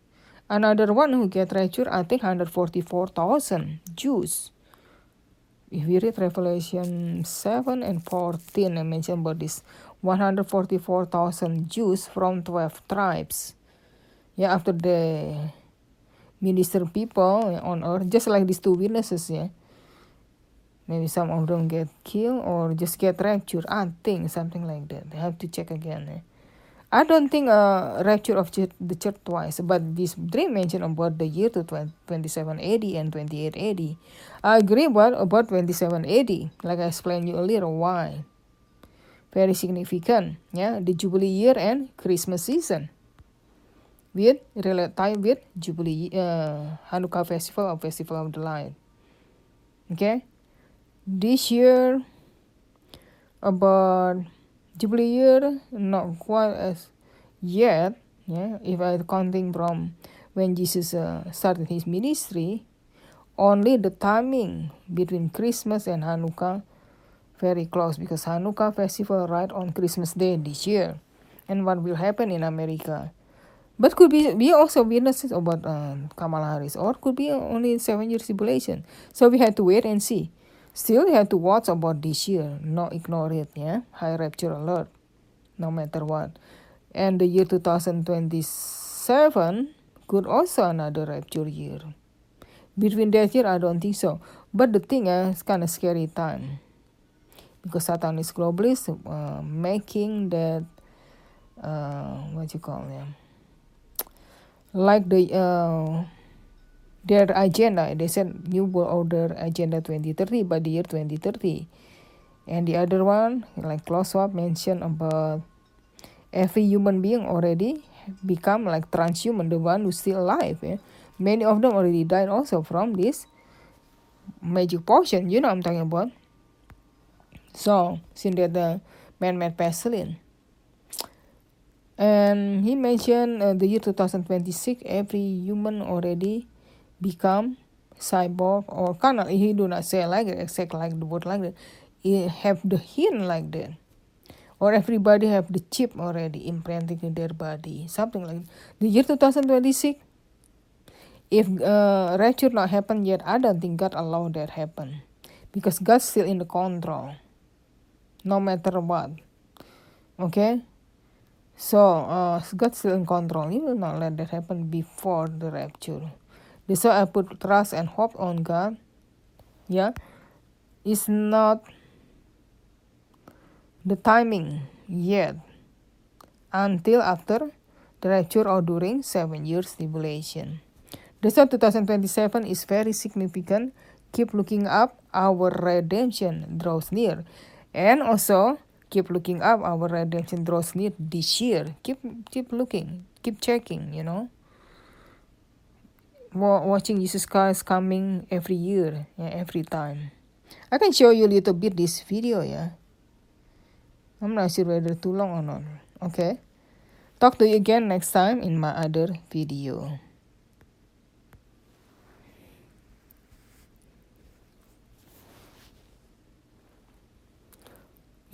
Another one who get raptured, I think 144,000 Jews. If we read Revelation 7 and 14, I mentioned about this 144,000 Jews from 12 tribes. Yeah, after the minister people on earth, just like these two witnesses, yeah. Maybe some of them get killed or just get raptured. I think something like that. I have to check again. Eh? I don't think a rapture of the church twice, but this dream mentioned about the year to 27 AD and 28 AD. I agree about, about 27 AD, like I explained you earlier why. Very significant, yeah, the Jubilee year and Christmas season. With relate time with Jubilee uh, Hanukkah festival or Festival of the Light. Okay, this year about Jubilee year, not quite as yet. Yeah, if I counting from when Jesus uh, started his ministry, only the timing between Christmas and Hanukkah very close because Hanukkah festival right on Christmas Day this year, and what will happen in America. But could be we also witnesses about uh, Kamala Harris, or could be only seven years tribulation. So we had to wait and see. Still, you have to watch about this year, not ignore it, yeah? High rapture alert, no matter what. And the year 2027 could also another rapture year. Between that year, I don't think so. But the thing is, uh, it's kind of scary time. Because Satan is globalist, uh, making that, uh, what you call them? Like the, uh, their agenda. They said New World Order Agenda 2030 by the year 2030. And the other one, like Klaus Schwab mentioned about every human being already become like transhuman, the one who's still alive. Yeah? Many of them already died also from this magic potion. You know I'm talking about. So, since that the man-made penicillin. And he mentioned uh, the year 2026, every human already become cyborg or kind of, he do not say like it, exact like the word like that. He have the hint like that. Or everybody have the chip already implanted in their body, something like that. The year 2026, if uh, rapture not happen yet, I don't think God allow that happen. Because God's still in the control. No matter what. Okay? So, uh, God's still in control. He will not let that happen before the rapture. That's why I put trust and hope on God. Yeah. It's not the timing yet until after the rapture or during seven years tribulation. That's why 2027 is very significant. Keep looking up, our redemption draws near. And also, keep looking up our redemption draws near this year keep keep looking keep checking you know watching jesus christ coming every year yeah, every time i can show you a little bit this video yeah i'm not sure whether too long or not okay talk to you again next time in my other video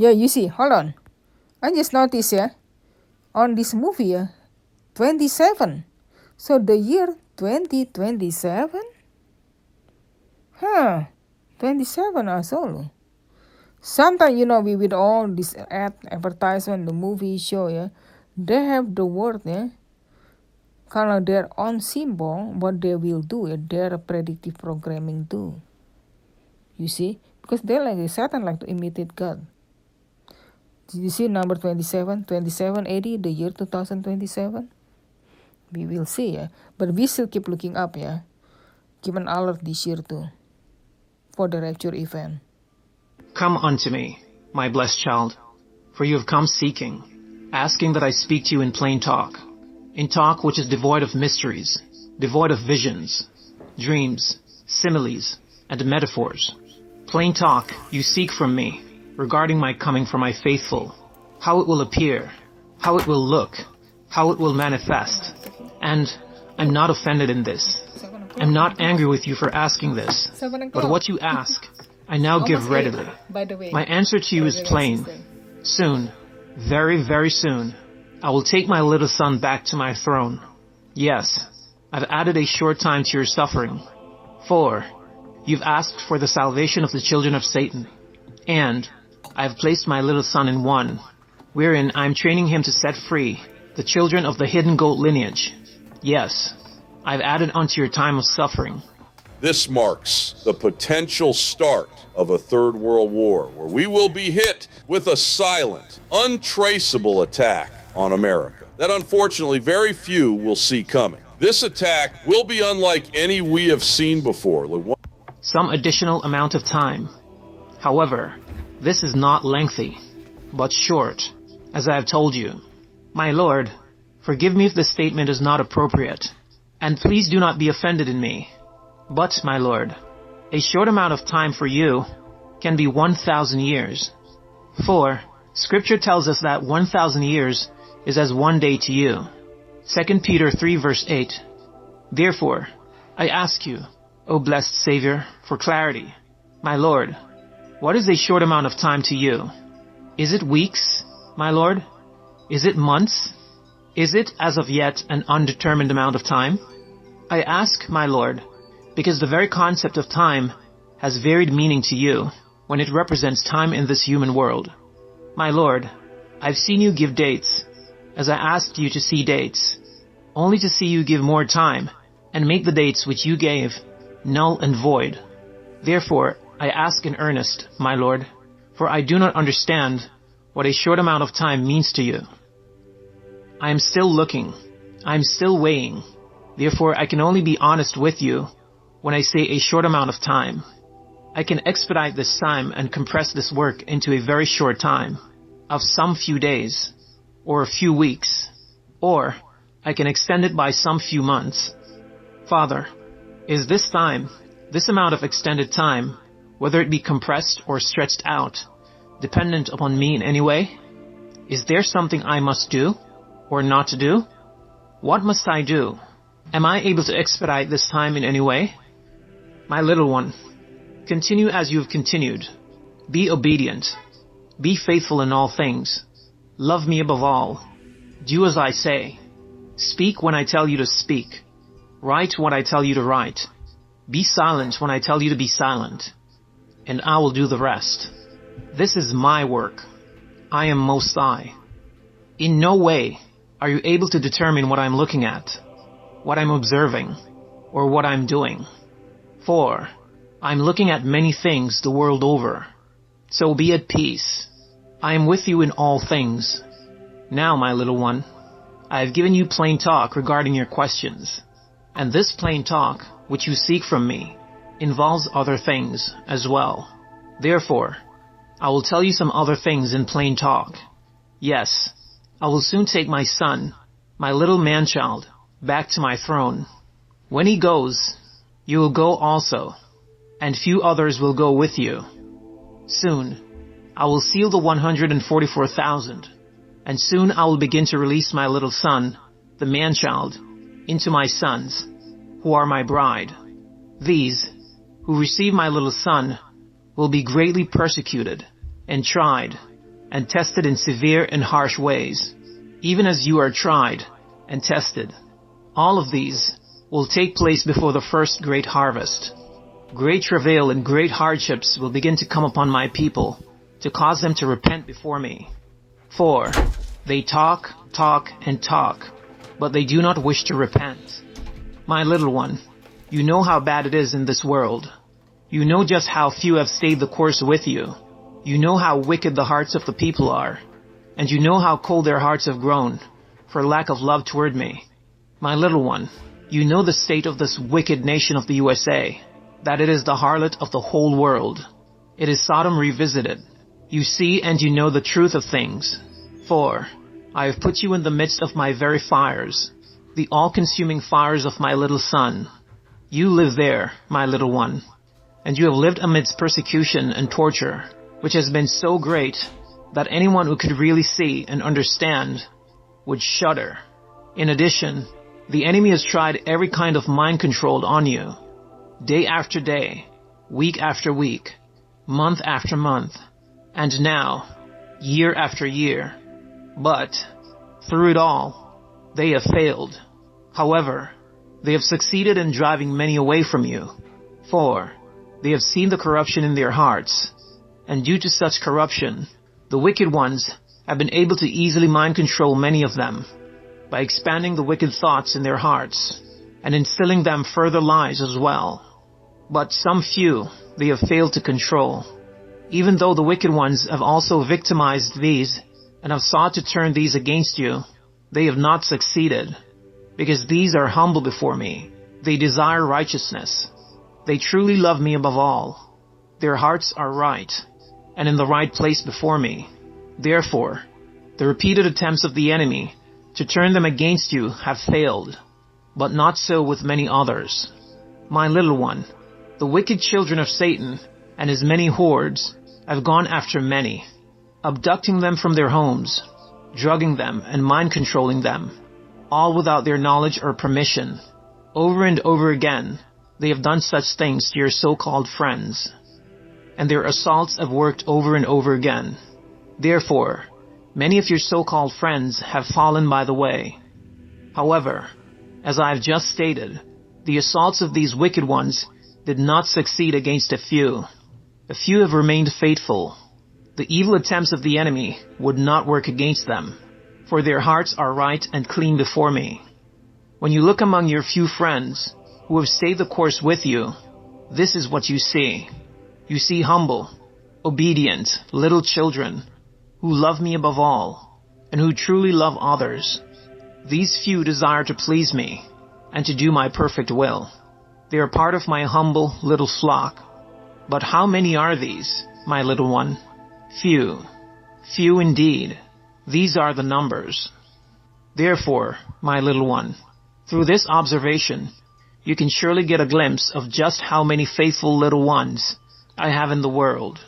Yeah, you see, hold on. I just noticed, yeah, on this movie, yeah, 27. So the year 2027? Huh, 27 also. Sometimes, you know, we with all this ad advertisement, the movie show, yeah, they have the word, yeah, kind of their own symbol, what they will do, yeah, their predictive programming too. You see? Because they like Satan like to imitate God. Did you see number 27? 2780, the year 2027? We will see, yeah. But we still keep looking up, yeah. Keep an alert this year too. For the rapture event. Come unto me, my blessed child, for you have come seeking, asking that I speak to you in plain talk, in talk which is devoid of mysteries, devoid of visions, dreams, similes, and metaphors. Plain talk you seek from me, regarding my coming for my faithful, how it will appear, how it will look, how it will manifest. And I'm not offended in this. I'm not angry with you for asking this. But what you ask, I now give readily. My answer to you is plain. Soon, very, very soon, I will take my little son back to my throne. Yes, I've added a short time to your suffering. For, you've asked for the salvation of the children of Satan. And, I have placed my little son in one, wherein I am training him to set free the children of the hidden goat lineage. Yes, I have added unto your time of suffering. This marks the potential start of a third world war where we will be hit with a silent, untraceable attack on America that unfortunately very few will see coming. This attack will be unlike any we have seen before. Some additional amount of time. However, this is not lengthy, but short, as I have told you. My lord, forgive me if this statement is not appropriate, and please do not be offended in me. But, my lord, a short amount of time for you can be 1,000 years. For, scripture tells us that 1,000 years is as one day to you. 2 Peter 3 verse 8. Therefore, I ask you, O blessed Savior, for clarity. My Lord, what is a short amount of time to you? Is it weeks, my lord? Is it months? Is it, as of yet, an undetermined amount of time? I ask, my lord, because the very concept of time has varied meaning to you when it represents time in this human world. My lord, I've seen you give dates, as I asked you to see dates, only to see you give more time and make the dates which you gave null and void. Therefore, I ask in earnest, my lord, for I do not understand what a short amount of time means to you. I am still looking. I am still weighing. Therefore, I can only be honest with you when I say a short amount of time. I can expedite this time and compress this work into a very short time of some few days or a few weeks, or I can extend it by some few months. Father, is this time This amount of extended time, whether it be compressed or stretched out, dependent upon me in any way? Is there something I must do or not to do? What must I do? Am I able to expedite this time in any way? My little one, continue as you have continued. Be obedient. Be faithful in all things. Love me above all. Do as I say. Speak when I tell you to speak. Write what I tell you to write. Be silent when I tell you to be silent. And I will do the rest. This is my work. I am Most High. In no way are you able to determine what I'm looking at, what I'm observing, or what I'm doing. For I'm looking at many things the world over. So be at peace. I am with you in all things. Now, my little one, I have given you plain talk regarding your questions. And this plain talk, which you seek from me, involves other things as well. Therefore, I will tell you some other things in plain talk. Yes, I will soon take my son, my little man-child, back to my throne. When he goes, you will go also, and few others will go with you. Soon, I will seal the 144,000, and soon I will begin to release my little son, the man-child, into my sons, who are my bride. These, who receive my little son, will be greatly persecuted, and tried, and tested in severe and harsh ways, even as you are tried and tested. All of these will take place before the first great harvest. Great travail and great hardships will begin to come upon my people to cause them to repent before me. For they talk, talk, and talk, but they do not wish to repent. My little one, you know how bad it is in this world. You know just how few have stayed the course with you. You know how wicked the hearts of the people are. And you know how cold their hearts have grown for lack of love toward me. My little one, you know the state of this wicked nation of the USA, that it is the harlot of the whole world. It is Sodom revisited. You see and you know the truth of things. For I have put you in the midst of my very fires, the all-consuming fires of my little son. You live there, my little one, and you have lived amidst persecution and torture, which has been so great that anyone who could really see and understand would shudder. In addition, the enemy has tried every kind of mind control on you, day after day, week after week, month after month, and now, year after year. But, through it all, they have failed. However, they have succeeded in driving many away from you. For, they have seen the corruption in their hearts, and due to such corruption, the wicked ones have been able to easily mind control many of them by expanding the wicked thoughts in their hearts and instilling them further lies as well. But some few they have failed to control. Even though the wicked ones have also victimized these and have sought to turn these against you, they have not succeeded because these are humble before me. They desire righteousness. They truly love me above all. Their hearts are right and in the right place before me. Therefore, the repeated attempts of the enemy to turn them against you have failed, but not so with many others. My little one, the wicked children of Satan and his many hordes have gone after many, abducting them from their homes, drugging them and mind controlling them, all without their knowledge or permission. Over and over again, they have done such things to your so-called friends and their assaults have worked over and over again. Therefore, many of your so-called friends have fallen by the way. However, as I have just stated, the assaults of these wicked ones did not succeed against a few. A few have remained faithful. The evil attempts of the enemy would not work against them, for their hearts are right and clean before me. When you look among your few friends who have stayed the course with you, this is what you see. You see humble, obedient, little children who love me above all and who truly love others. These few desire to please me and to do my perfect will. They are part of my humble little flock. But how many are these, my little one? Few. Few indeed. These are the numbers. Therefore, my little one, through this observation, you can surely get a glimpse of just how many faithful little ones I have in the world.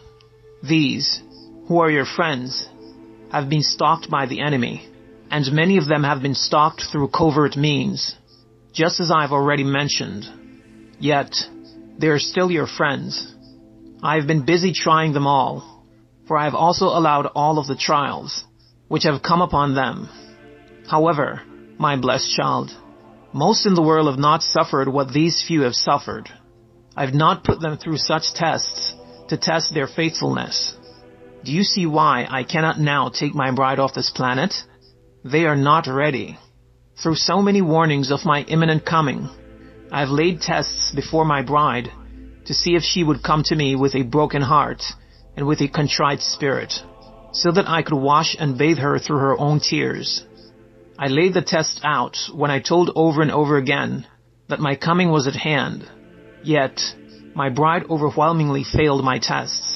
These, who are your friends, have been stalked by the enemy, and many of them have been stalked through covert means, just as I've already mentioned. Yet, they are still your friends. I have been busy trying them all, for I have also allowed all of the trials, which have come upon them. However, my blessed child, most in the world have not suffered what these few have suffered. I have not put them through such tests to test their faithfulness. Do you see why I cannot now take my bride off this planet? They are not ready. Through so many warnings of my imminent coming, I have laid tests before my bride to see if she would come to me with a broken heart and with a contrite spirit, so that I could wash and bathe her through her own tears. I laid the test out when I told over and over again that my coming was at hand. Yet, my bride overwhelmingly failed my tests.